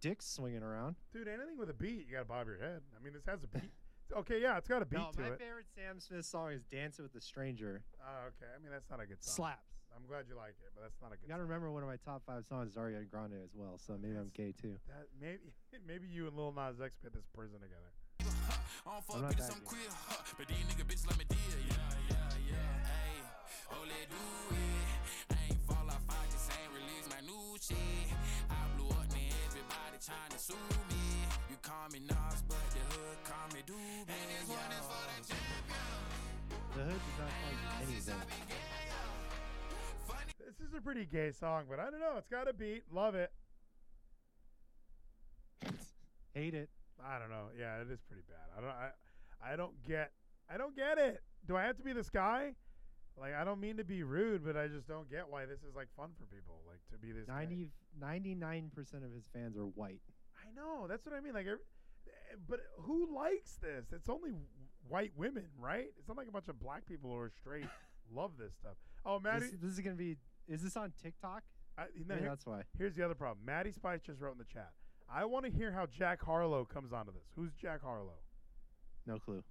dicks swinging around. dude. Anything with a beat, you gotta bob your head. I mean, this has a beat. Okay, yeah, it's got a beat No, to it. my favorite Sam Smith song is "Dancing with a Stranger." Oh, okay. I mean, that's not a good song. Slaps. I'm glad you like it, but that's not a good. You gotta song. remember one of my top five songs is Ariana Grande as well, so maybe I'm gay too. That maybe *laughs* maybe you and Lil Nas X put this prison together. *laughs* I'm not that gay. But these nigga bitches let me deal, yeah, yeah, yeah. Hey, oh, let do it. I ain't fall off, I just ain't release my new shit. I blew up, man, everybody trying to sue me. You call me Nas, but the hood call me Doobie. And this one is for the champion. The hood does not call you anything. This is a pretty gay song, but I don't know. It's got a beat. Love it. Hate it. I don't know. Yeah, it is pretty bad. I don't. I, I don't get. I don't get it. Do I have to be this guy? Like, I don't mean to be rude, but I just don't get why this is like fun for people. Like to be this. gay. 90, 99% of his fans are white. Know. That's what I mean. Like, but who likes this? It's only white women, right? It's not like a bunch of black people who are straight *laughs* love this stuff. Oh, Maddie. This, this is gonna be. Is this on TikTok? I, Maybe here- that's why. Here's the other problem. Maddie Spice just wrote in the chat. I want to hear how Jack Harlow comes onto this. Who's Jack Harlow? No clue.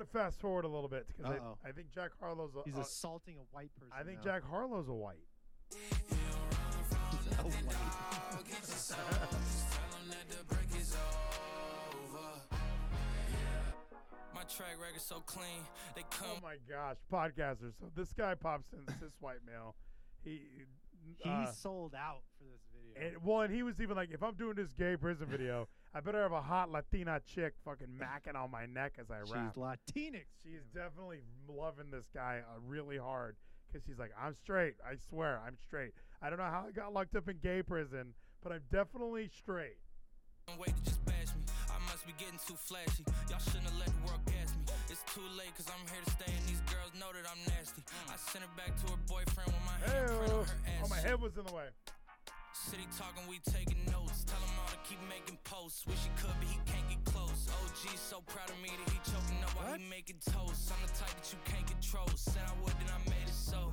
I'm gonna fast forward a little bit because Uh-oh. I, I think Jack Harlow's a, He's uh, assaulting a white person. I think now. Jack Harlow's a white. *laughs* A white. *laughs* My track record so clean, they come. Oh my gosh, podcasters! So this guy pops in, this white male. He He uh, sold out for this video. And well, and he was even like, if I'm doing this gay prison video, I better have a hot Latina chick fucking macking on my neck as I rap. She's. Latinx. She's definitely loving this guy uh, really hard because she's like, I'm straight. I swear, I'm straight. I don't know how I got locked up in gay prison but I'm definitely straight. Wait to just bash me. I must be getting too flashy. Y'all shouldn't have let the world gas me. It's too late cause I'm here to stay and these girls know that I'm nasty. I sent her back to her boyfriend with my handprint on her ass. Oh, my head was in the way. City talking, we taking notes. Tell him all to keep making posts. Wish he could, but he can't get close. OG so proud of me that he choking up while he making toast. I'm the type that you can't control. Said I would, then I made it so.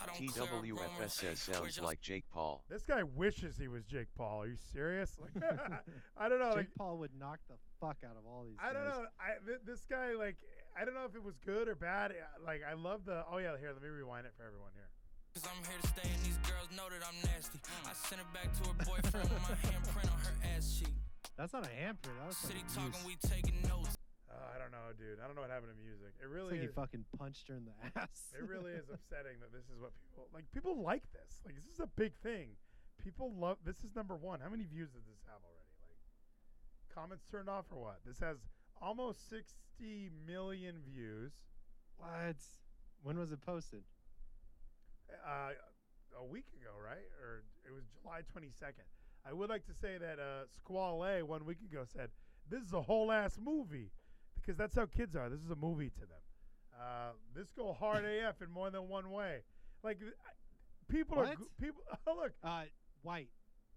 I don't clear TWFS says sounds like Jake Paul. This guy wishes he was Jake Paul. Are you serious? Like, *laughs* I don't know. Jake Like, Paul would knock the fuck out of all these. I don't know. I th- this guy like I don't know if it was good or bad. Uh, Like I love the. Oh yeah, here. Let me rewind it for everyone here. Cause I'm here to stay and these girls know that I'm nasty. I sent her back to her boyfriend with my handprint on her ass cheek. That's not a handprint. That was City fucking talking, we taking notes. Uh, I don't know, dude. I don't know what happened to music. It It's really like is. he fucking punched her in the *laughs* ass. it really is upsetting that this is what people like. People like this. Like this is a big thing. People love. This is number one. How many views does this have already? Comments turned off or what? This has almost 60 million views. What? When was it posted? uh, a week ago, right? Or it was July 22nd. I would like to say that uh, Squall A one week ago said, This is a whole ass movie. Because that's how kids are. This is a movie to them. Uh, this go hard *laughs* AF in more than one way. Like, people are. What? go- people. Oh, *laughs* look. Uh, white.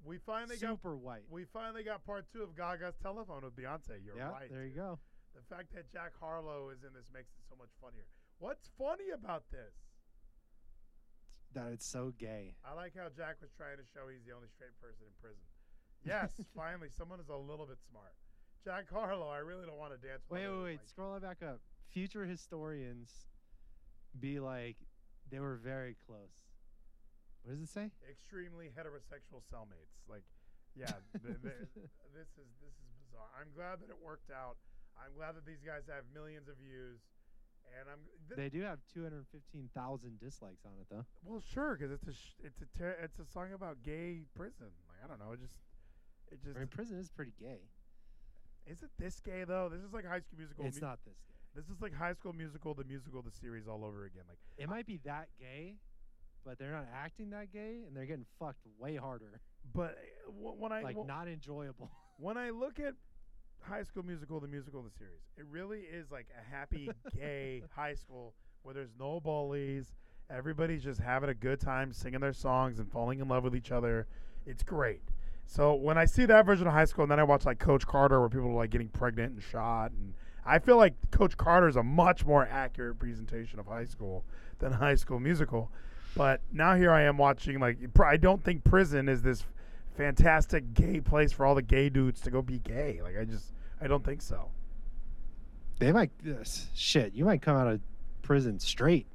We finally got. Super white. We finally got part two of Gaga's telephone with Beyonce. You're yeah, right. there you go. The fact that Jack Harlow is in this makes it so much funnier. What's funny about this? That it's so gay. I like how Jack was trying to show he's the only straight person in prison. Yes, *laughs* finally, someone is a little bit smart. Jack Harlow, I really don't want to dance with Wait, wait, wait. like, Scroll it back up. Future historians be like, they were very close. What does it say? extremely heterosexual cellmates. Like, yeah, th- th- *laughs* this is this is bizarre. I'm glad that it worked out. I'm glad that these guys have millions of views, and I'm. Th- They do have 215,000 dislikes on it, though. well, sure, because it's a sh- it's a ter- it's a song about gay prison. Like, I don't know, it just it just I mean, prison is pretty gay. is it this gay though? This is like High School Musical. It's mu- not this gay. This is like High School Musical, the musical, the series all over again. Like It might be that gay, but they're not acting that gay, and they're getting fucked way harder. But uh, when I Like, wh- not enjoyable. *laughs* when I look at High School Musical, the musical, the series, it really is like a happy *laughs* gay high school where there's no bullies. Everybody's just having a good time singing their songs and falling in love with each other. It's great. So when I see that version of high school, and then I watch like Coach Carter, where people are like getting pregnant and shot, and I feel like Coach Carter is a much more accurate presentation of high school than High School Musical. But now here I am watching like I don't think prison is this fantastic gay place for all the gay dudes to go be gay. Like I just I don't think so. They might uh, this shit. You might come out of prison straight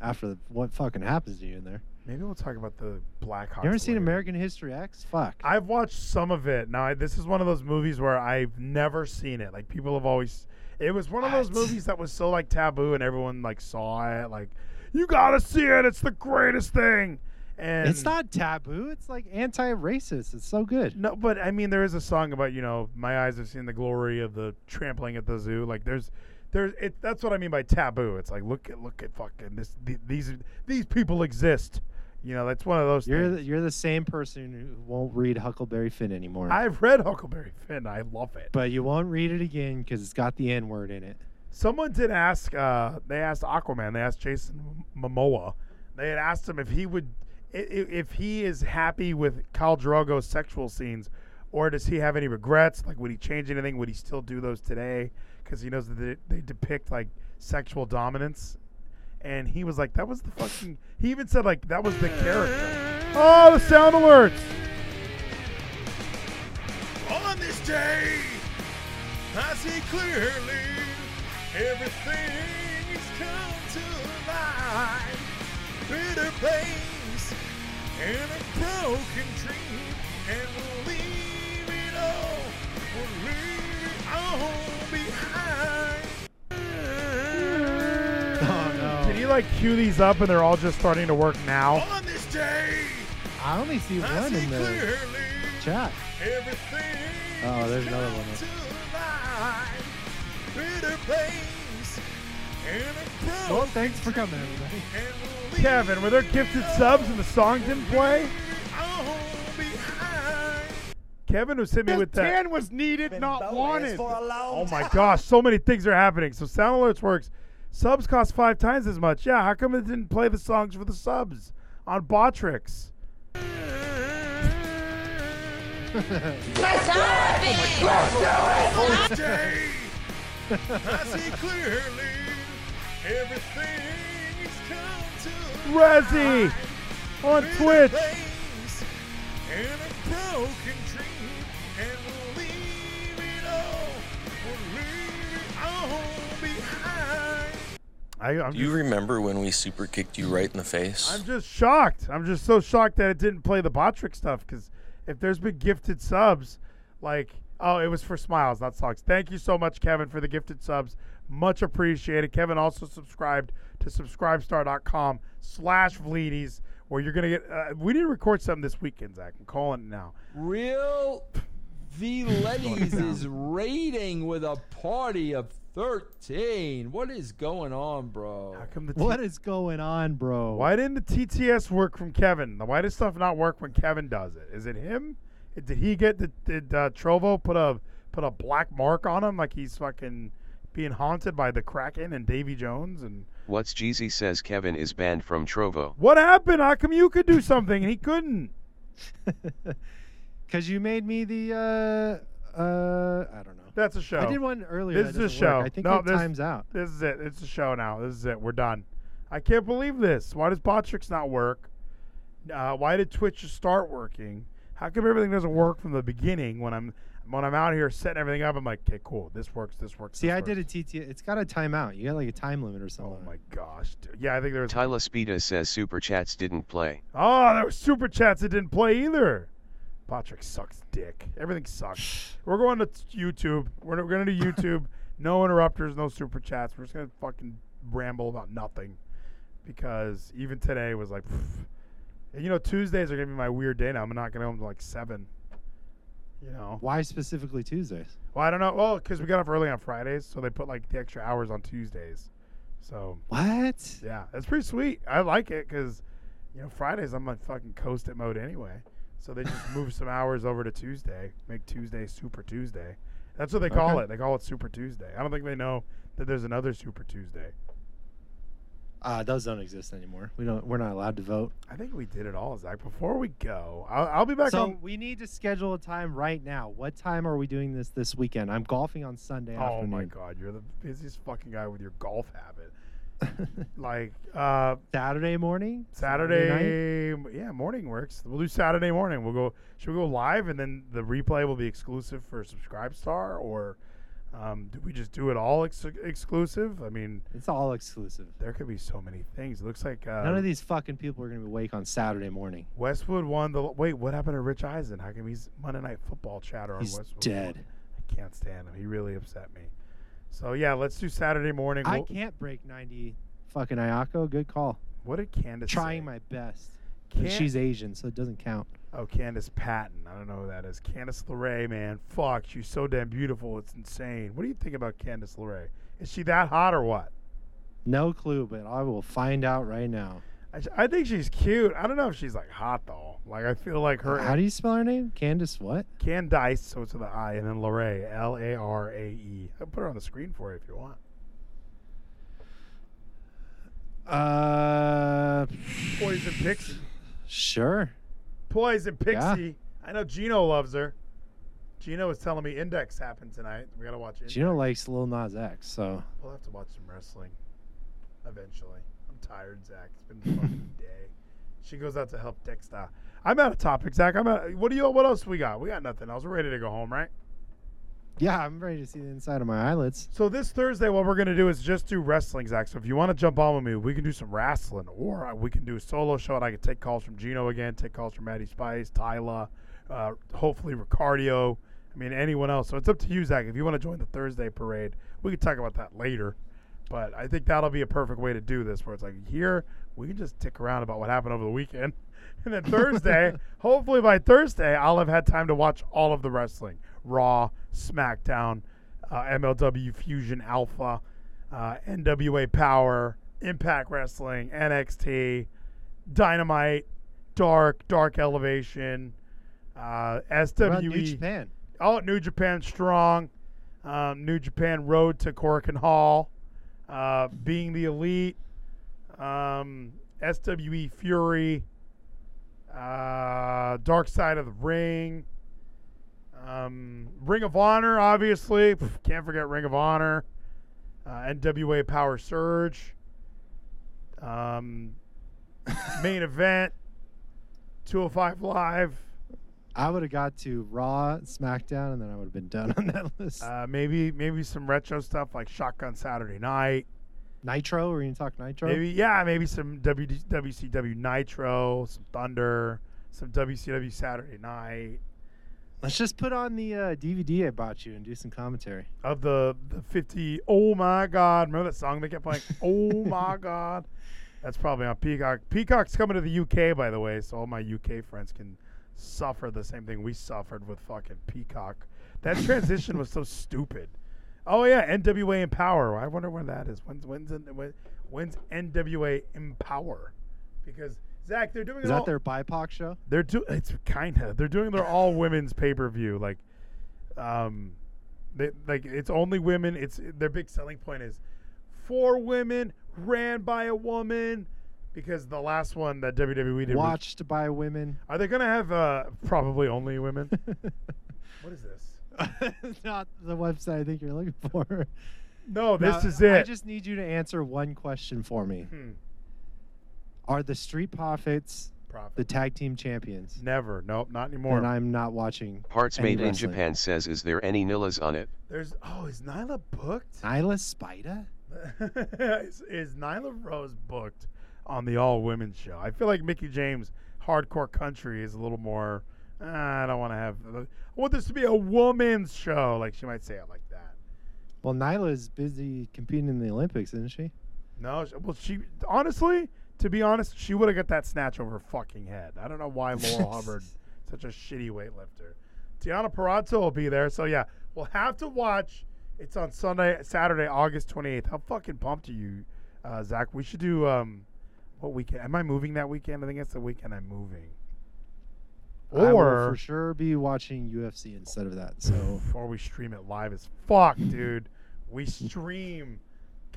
after the, what fucking happens to you in there. Maybe we'll talk about the Black Hawk. You ever seen American History X? Fuck. I've watched some of it. Now I, this is one of those movies where I've never seen it. Like people have always. It was one of those movies that was so like taboo, and everyone like saw it. Like you gotta see it. It's the greatest thing. And it's not taboo. It's like anti-racist. It's so good. No, but I mean, there is a song about you know, my eyes have seen the glory of the trampling at the zoo. Like there's, there's it. That's what I mean by taboo. It's like look at look at fucking this. th- These these people exist. You know, that's one of those. You're things. the, you're the same person who won't read Huckleberry Finn anymore. I've read Huckleberry Finn. I love it. but you won't read it again because it's got the N word in it. Someone did ask. Uh, they asked Aquaman. They asked Jason Momoa. They had asked him if he would, if he is happy with Khal Drogo's sexual scenes, or does he have any regrets? Like, would he change anything? Would he still do those today? Because he knows that they, they depict like sexual dominance. And he was like, "That was the fucking." He even said like, "That was the character." Oh, the sound alerts! On this day, I see clearly everything's come to light. Bitter place and a broken dream, and we'll leave it all, we'll leave it all behind. Oh no! Can you like cue these up and they're all just starting to work now? On this day, I only see I one see in the clearly chat. everything. Oh, there's another one. To light. Bitter place and a Well, thanks for coming, everybody. and we'll leave Kevin, were there gifted subs and the song didn't play? it all behind. Kevin was hit me with that. tan was needed, not wanted. Oh my gosh, so many things are happening. So Sound Alerts works. Subs cost five times as much. Yeah, how come it didn't play the songs for the subs on Botrix? Jay, *laughs* I see clearly everything's come to Rezzy on We're Twitch. place in a broken dream, and we'll leave it all, we'll leave it all behind. I, I'm Do you just, remember when we super kicked you right in the face? I'm just shocked. I'm just so shocked that it didn't play the Botrix stuff. Because if there's been gifted subs, like oh, it was for smiles, not socks. Thank you so much, Kevin, for the gifted subs. Much appreciated. Kevin also subscribed to subscribestar.com slash Vleeties, where you're gonna get. Uh, we need to record something this weekend, Zach. I'm calling it now. Real Vleeties *laughs* is raiding with a party of 13. What is going on, bro? How come the What is going on, bro? Why didn't the TTS work from Kevin? Why does stuff not work when Kevin does it? Is it him? Did he get the did uh, Trovo put a put a black mark on him like he's fucking being haunted by the Kraken and Davy Jones and What's Geezy says Kevin is banned from Trovo. what happened? How come you could do something and he couldn't? *laughs* Because you made me the uh uh I don't know. That's a show. I did one earlier. This is a doesn't work. show. I think no, your this, time's out. This is it. It's a show now. This is it. We're done. I can't believe this. Why does Botrix not work? Uh, why did Twitch just start working? How come everything doesn't work from the beginning when I'm when I'm out here setting everything up? I'm like, okay, cool. This works. This works. See, this I works. did a TT. It's got a timeout. You got like a time limit or oh something. Oh my gosh. dude. Yeah, I think there was. Tyler Spita says Super Chats didn't play. Oh, there were super chats that didn't play either. Patrick sucks dick. Everything sucks. *sighs* We're going to YouTube. We're, we're going to do YouTube. *laughs* no interrupters, no super chats. We're just going to fucking ramble about nothing. Because even today was like, pff. And you know, Tuesdays are going to be my weird day now. I'm not going to home till like 7. You know? Why specifically Tuesdays? Well, I don't know. Well, because we got off early on Fridays, so they put like the extra hours on Tuesdays. So What? yeah, that's pretty sweet. I like it because, you know, Fridays I'm like fucking coast it mode anyway. So they just *laughs* move some hours over to Tuesday, make Tuesday Super Tuesday. That's what they call Okay. it. They call it Super Tuesday. I don't think they know that there's another Super Tuesday. Uh, those don't exist anymore. We don't. We're not allowed to vote. I think we did it all, Zach. Before we go, I'll, I'll be back so on. we need to schedule a time right now. What time are we doing this this weekend? I'm golfing on Sunday Oh afternoon. my God, you're the busiest fucking guy with your golf habit. *laughs* like uh, Saturday morning. Saturday, night? yeah, morning works. We'll do Saturday morning. We'll go. Should we go live and then the replay will be exclusive for Subscribe Star, or um, do we just do it all ex- exclusive? I mean, It's all exclusive. there could be so many things. It looks like uh, None of these fucking people are gonna be awake on Saturday morning. Westwood won the. Wait, what happened to Rich Eisen? How come he's Monday Night Football chatter on He's Westwood? dead. won? I can't stand him. He really upset me. So yeah, let's do Saturday morning. I We'll- can't break 90. Fucking Ayako, good call. What did Candace Trying say? my best. She's Asian, so it doesn't count. Oh, Candace Patton. I don't know who that is. Candace LeRae, man. Fuck, she's so damn beautiful. It's insane. What do you think about Candace LeRae? Is she that hot or what? No clue, but I will find out right now. I, I think she's cute. I don't know if she's like hot though. Like I feel like her. How do you spell her name? Candace what? Candice, so it's with the I, and then LeRae, L A R A E. I'll put her on the screen for you if you want. Uh, Poison Pixie. sure. Poison Pixie. Yeah. I know Gino loves her. Gino was telling me Index happened tonight. We gotta watch Index. Gino likes Lil Nas X, so We'll have to watch some wrestling eventually. I'm tired, Zach. It's been a fucking *laughs* day. She goes out to help Dexter. I'm out of topic, Zach. I'm out. What do you? What else we got? We got nothing else. We're ready to go home, right? Yeah, I'm ready to see the inside of my eyelids. So this Thursday, what we're gonna do is just do wrestling, Zach. So if you want to jump on with me, we can do some wrestling, or we can do a solo show, and I can take calls from Gino again, take calls from Maddie Spice, Tyla, uh, hopefully Ricardio. I mean anyone else. So it's up to you, Zach. If you want to join the Thursday parade, we can talk about that later. But I think that'll be a perfect way to do this, where it's like here we can just tick around about what happened over the weekend, *laughs* and then Thursday, *laughs* hopefully by Thursday, I'll have had time to watch all of the wrestling: Raw, SmackDown, uh, MLW Fusion Alpha, uh, NWA Power, Impact Wrestling, NXT, Dynamite, Dark, Dark Elevation, Uh, SWE. New Japan? Oh, New Japan strong. Um, New Japan road to Korakuen Hall. Uh, being the elite. Um, SWE Fury. Uh, Dark Side of the Ring. Um, Ring of Honor, obviously. Can't forget Ring of Honor. Uh, NWA Power Surge. Um, *laughs* main event. 205 Live. I would have got to Raw, SmackDown, and then I would have been done on that *laughs* list. Uh, maybe maybe some retro stuff like Shotgun Saturday Night. Nitro? Were you gonna talk Nitro? Maybe yeah, maybe some WD, WCW Nitro, some Thunder, some WCW Saturday Night Let's just put on the uh, DVD I bought you and do some commentary. of the the 50. Oh my God! Remember that song they kept playing? *laughs* oh my God! That's probably on Peacock. Peacock's coming to the UK, by the way, so all my UK friends can suffer the same thing we suffered with fucking Peacock. That transition was so stupid. Oh yeah, NWA Empower. I wonder when that is. When's when's when, when's NWA Empower? Because Zach, they're doing Is it all, that their BIPOC show? they're do it's kind of they're doing their all women's pay per view like, um, they like it's only women. It's their big selling point is four women ran by a woman because the last one that WWE did was- Watched by women. are they gonna have uh probably only women? *laughs* what is this? Not the website I think you're looking for. No, this Now, is it. I just need you to answer one question for me. Hmm. Are the Street Profits Profit. the tag team champions? Never. Nope, not anymore. Then I'm not watching. Parts any made in wrestling. Japan says, is there any Nilas on it? There's oh, is Nyla booked? Nyla Spida? *laughs* is, is Nyla Rose booked on the all women show? I feel like Mickie James Hardcore Country is a little more. "Ah, I don't want to have. I want this to be a woman's show. Like she might say it like that. Well, Nyla's busy competing in the Olympics, isn't she? No, well she honestly, to be honest, she would have got that snatch over her fucking head. I don't know why Laurel *laughs* Hubbard, such a shitty weightlifter. Deonna Purrazzo will be there, so yeah, we'll have to watch. It's on Sunday, Saturday, August twenty eighth. How fucking pumped are you, uh, Zach? We should do um, what weekend? Am I moving that weekend? I think it's the weekend I'm moving. I will Or for sure be watching UFC instead of that. So *sighs* or we stream it live as fuck, dude. We stream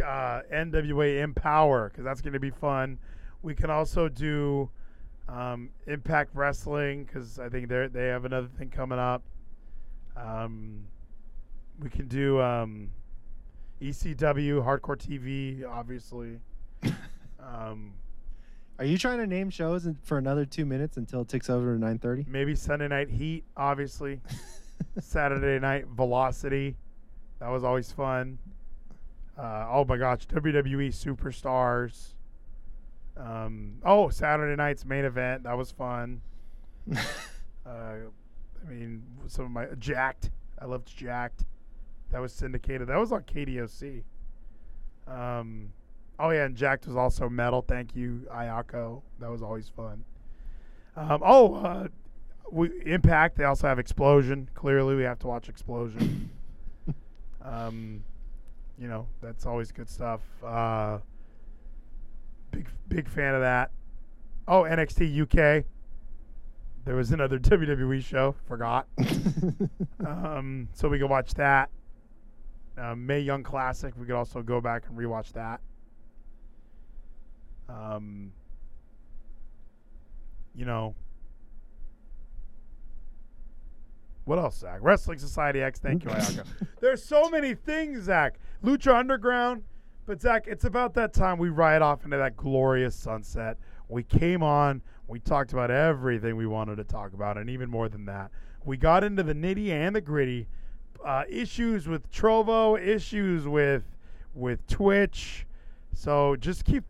uh, NWA Empower because that's going to be fun. We can also do um, Impact Wrestling because I think they they have another thing coming up. Um, we can do um, ECW Hardcore TV, obviously. *laughs* um, Are you trying to name shows for another two minutes until it ticks over to nine thirty? maybe Sunday Night Heat, obviously. *laughs* Saturday Night Velocity, that was always fun. Uh, oh my gosh, WWE Superstars. Um, oh, Saturday night's main event, that was fun. *laughs* uh, I mean, some of my Jakked, I loved Jakked. That was syndicated. That was on KDOC. Um, oh yeah, and Jakked was also metal. Thank you, Ayako. That was always fun. Um, oh, uh, we Impact. They also have Explosion. Clearly, we have to watch Explosion. *laughs* um, you know, that's always good stuff. Uh, big big fan of that. Oh, NXT UK. There was another *laughs* WWE show. Forgot. *laughs* um, so we could watch that. Uh, Mae Young Classic. We could also go back and rewatch that. Um, you know, what else, Zach? Wrestling Society X. Thank you, Ayaka. *laughs* There's so many things, Zach. Lucha Underground. But, Zach, it's about that time we ride off into that glorious sunset. We came on. We talked about everything we wanted to talk about, and even more than that. We got into the nitty and the gritty. Uh, issues with Trovo, issues with with Twitch. So just keep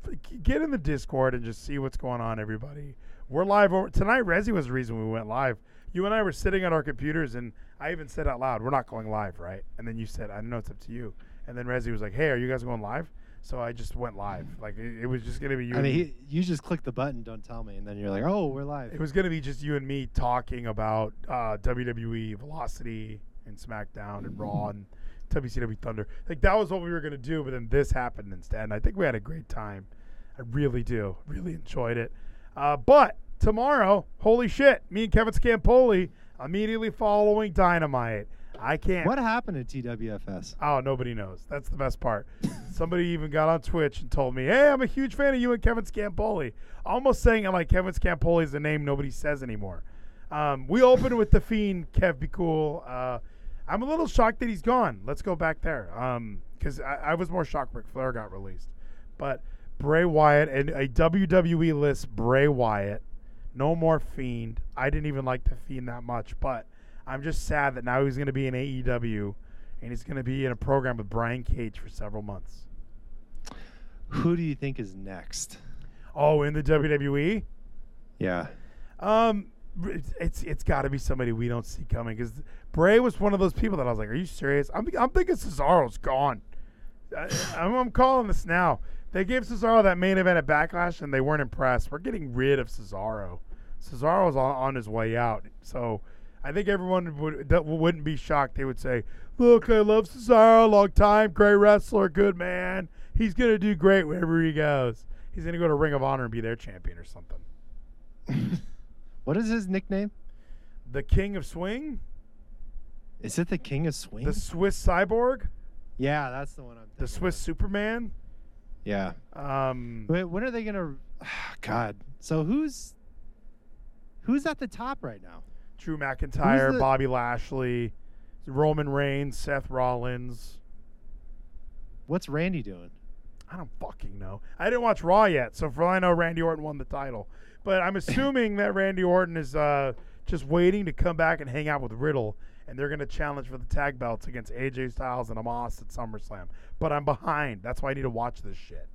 get in the Discord and just see what's going on, everybody. We're live over tonight. Resi was the reason we went live. You and I were sitting at our computers, and I even said out loud, "We're not going live, right?" And then you said, "I know. It's up to you." And then Resi was like, "Hey, are you guys going live?" So I just went live. Like it, it was just gonna be you. I and mean, he, you just click the button, don't tell me, and then you're like, oh, we're live. It was going to be just you and me talking about uh, WWE Velocity and SmackDown and Raw and WCW Thunder. Like that was what we were going to do, but then this happened instead. And I think we had a great time. I really do. Really enjoyed it. Uh, but tomorrow, holy shit, me and Kevin Scampoli immediately following Dynamite. I can't. What happened to TWFS? Oh, nobody knows. That's the best part. *laughs* Somebody even got on Twitch and told me, "Hey, I'm a huge fan of you and Kevin Scampoli." Almost saying it like Kevin Scampoli is a name nobody says anymore. Um, we opened with the Fiend, Kev Be Cool. Uh, I'm a little shocked that he's gone. Let's go back there because I, I was more shocked Ric Flair got released, but Bray Wyatt and a WWE list Bray Wyatt. No more Fiend. I didn't even like the Fiend that much, but I'm just sad that now he's going to be in AEW and he's going to be in a program with Brian Cage for several months. Who do you think is next? Oh, in the WWE? Yeah. Um, it's it's, got to be somebody we don't see coming because Bray was one of those people that I was like, "Are you serious?" I'm I'm thinking Cesaro's gone. I, I'm, I'm calling this now. They gave Cesaro that main event at Backlash and they weren't impressed. We're getting rid of Cesaro. Cesaro's on, on his way out, so I think everyone would that wouldn't be shocked. They would say, "Look, I love Cesaro, long time, great wrestler, good man. He's gonna do great wherever he goes. He's gonna go to Ring of Honor and be their champion or something." *laughs* What is his nickname? The King of Swing, Is it the King of Swing? the Swiss Cyborg, yeah, that's the one I'm the Swiss Superman. Yeah. Um, Wait, when are they gonna? *sighs* God. So who's who's at the top right now? Drew McIntyre, the- Bobby Lashley, Roman Reigns, Seth Rollins. What's Randy doing? I don't fucking know. I didn't watch Raw yet, so for all I know, Randy Orton won the title. But I'm *coughs* assuming that Randy Orton is uh, just waiting to come back and hang out with Riddle, and they're going to challenge for the tag belts against AJ Styles and Omos at SummerSlam. But I'm behind. That's why I need to watch this shit.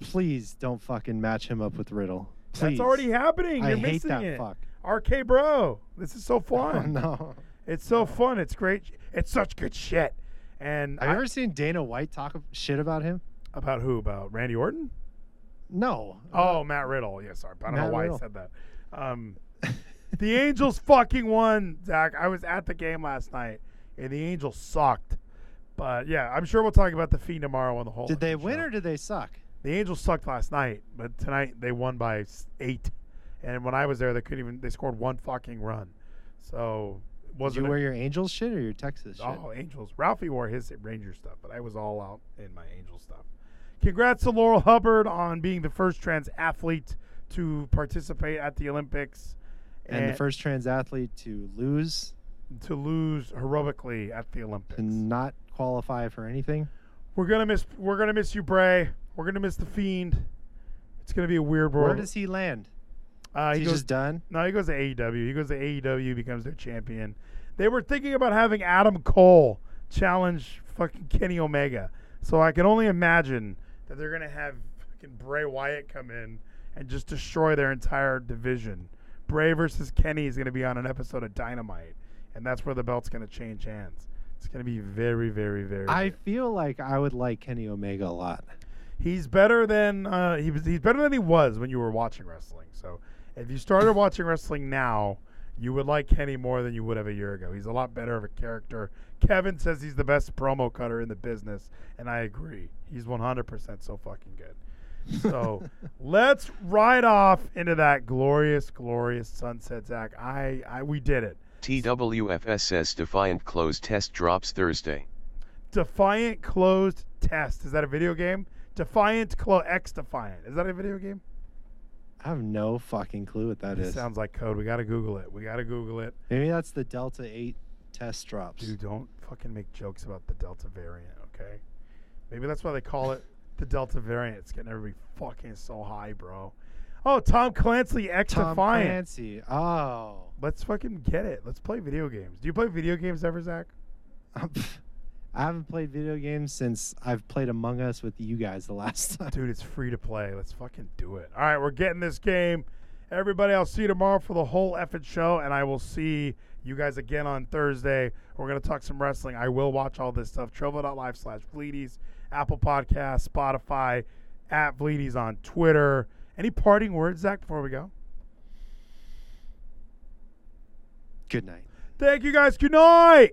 Please don't fucking match him up with Riddle. Please. That's already happening. I You're hate missing that it. fuck. RK Bro, this is so *laughs* Oh, fun. no. It's so fun. It's great. It's such good shit. And Have you I- ever seen Dana White talk shit about him? about who? About Randy Orton? No. Oh, Matt Riddle. Yeah, sorry. I don't know why Riddle. I said that. Um, *laughs* the Angels fucking won, Zach. I was at the game last night, and the Angels sucked. But yeah, I'm sure we'll talk about the Fiend tomorrow on the whole. Did they win or did they suck? The Angels sucked last night, but tonight they won by eight. And when I was there, they couldn't even. They scored one fucking run. So wasn't you wear your Angels shit or your Texas shit? Oh, Angels. Ralphie wore his Ranger stuff, but I was all out in my Angel stuff. Congrats to Laurel Hubbard on being the first trans athlete to participate at the Olympics and the first trans athlete to lose to lose heroically at the Olympics. and not qualify for anything. We're gonna miss. We're gonna miss you, Bray. We're gonna miss the Fiend. It's gonna be a weird world. Where does he land? Uh, Is he he goes, just done? No, he goes to AEW. He goes to AEW, becomes their champion. They were thinking about having Adam Cole challenge fucking Kenny Omega. So I can only imagine that they're gonna have fucking Bray Wyatt come in and just destroy their entire division. Bray versus Kenny is gonna be on an episode of Dynamite, and that's where the belt's gonna change hands. It's gonna be very, very, very. I feel like I would like Kenny Omega a lot. He's better than uh, he was. He's better than he was when you were watching wrestling. So if you started watching wrestling now, you would like Kenny more than you would have a year ago. He's a lot better of a character. Kevin says he's the best promo cutter in the business, and I agree. He's 100% so fucking good. So *laughs* let's ride off into that glorious, glorious sunset, Zach. I, I, we did it. TWFS says Defiant Closed test drops Thursday. Defiant closed test. Is that a video game? Defiant close X Defiant. Is that a video game? I have no fucking clue what that It is. sounds like code. We got to Google it. We got to Google it. Maybe that's the Delta 8 test drops. Dude, don't fucking make jokes about the Delta variant, okay? Maybe that's why they call it *laughs* the Delta variant. It's getting everybody fucking so high, bro. Oh, Tom Clancy X Tom Defiant. Clancy. Oh. Let's fucking get it. Let's play video games. Do you play video games ever, Zach? *laughs* *laughs* I haven't played video games since I've played Among Us with you guys the last *laughs* time. Dude, it's free to play. Let's fucking do it. All right, we're getting this game. Everybody, I'll see you tomorrow for the whole F'n show, and I will see you guys again on Thursday. We're going to talk some wrestling. I will watch all this stuff. Trovo.live slash Vleeties, Apple Podcast, Spotify, at Vleeties on Twitter. Any parting words, Zach, before we go? Good night. Thank you guys. Good night.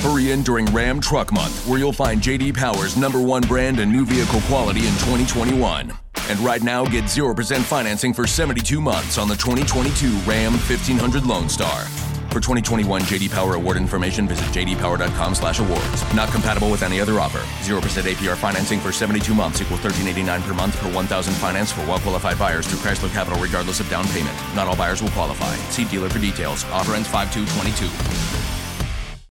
Hurry in during Ram Truck Month, where you'll find JD Power's number one brand and new vehicle quality in 2021. And right now, get 0% financing for 72 months on the 2022 Ram 1500 Lone Star. For 2021 JD Power award information, visit jdpower.com/awards. Not compatible with any other offer. 0% APR financing for 72 months equals 13.89 per month per 1,000 finance for well-qualified buyers through Chrysler Capital, regardless of down payment. Not all buyers will qualify. See dealer for details. Offer ends 5/2/22.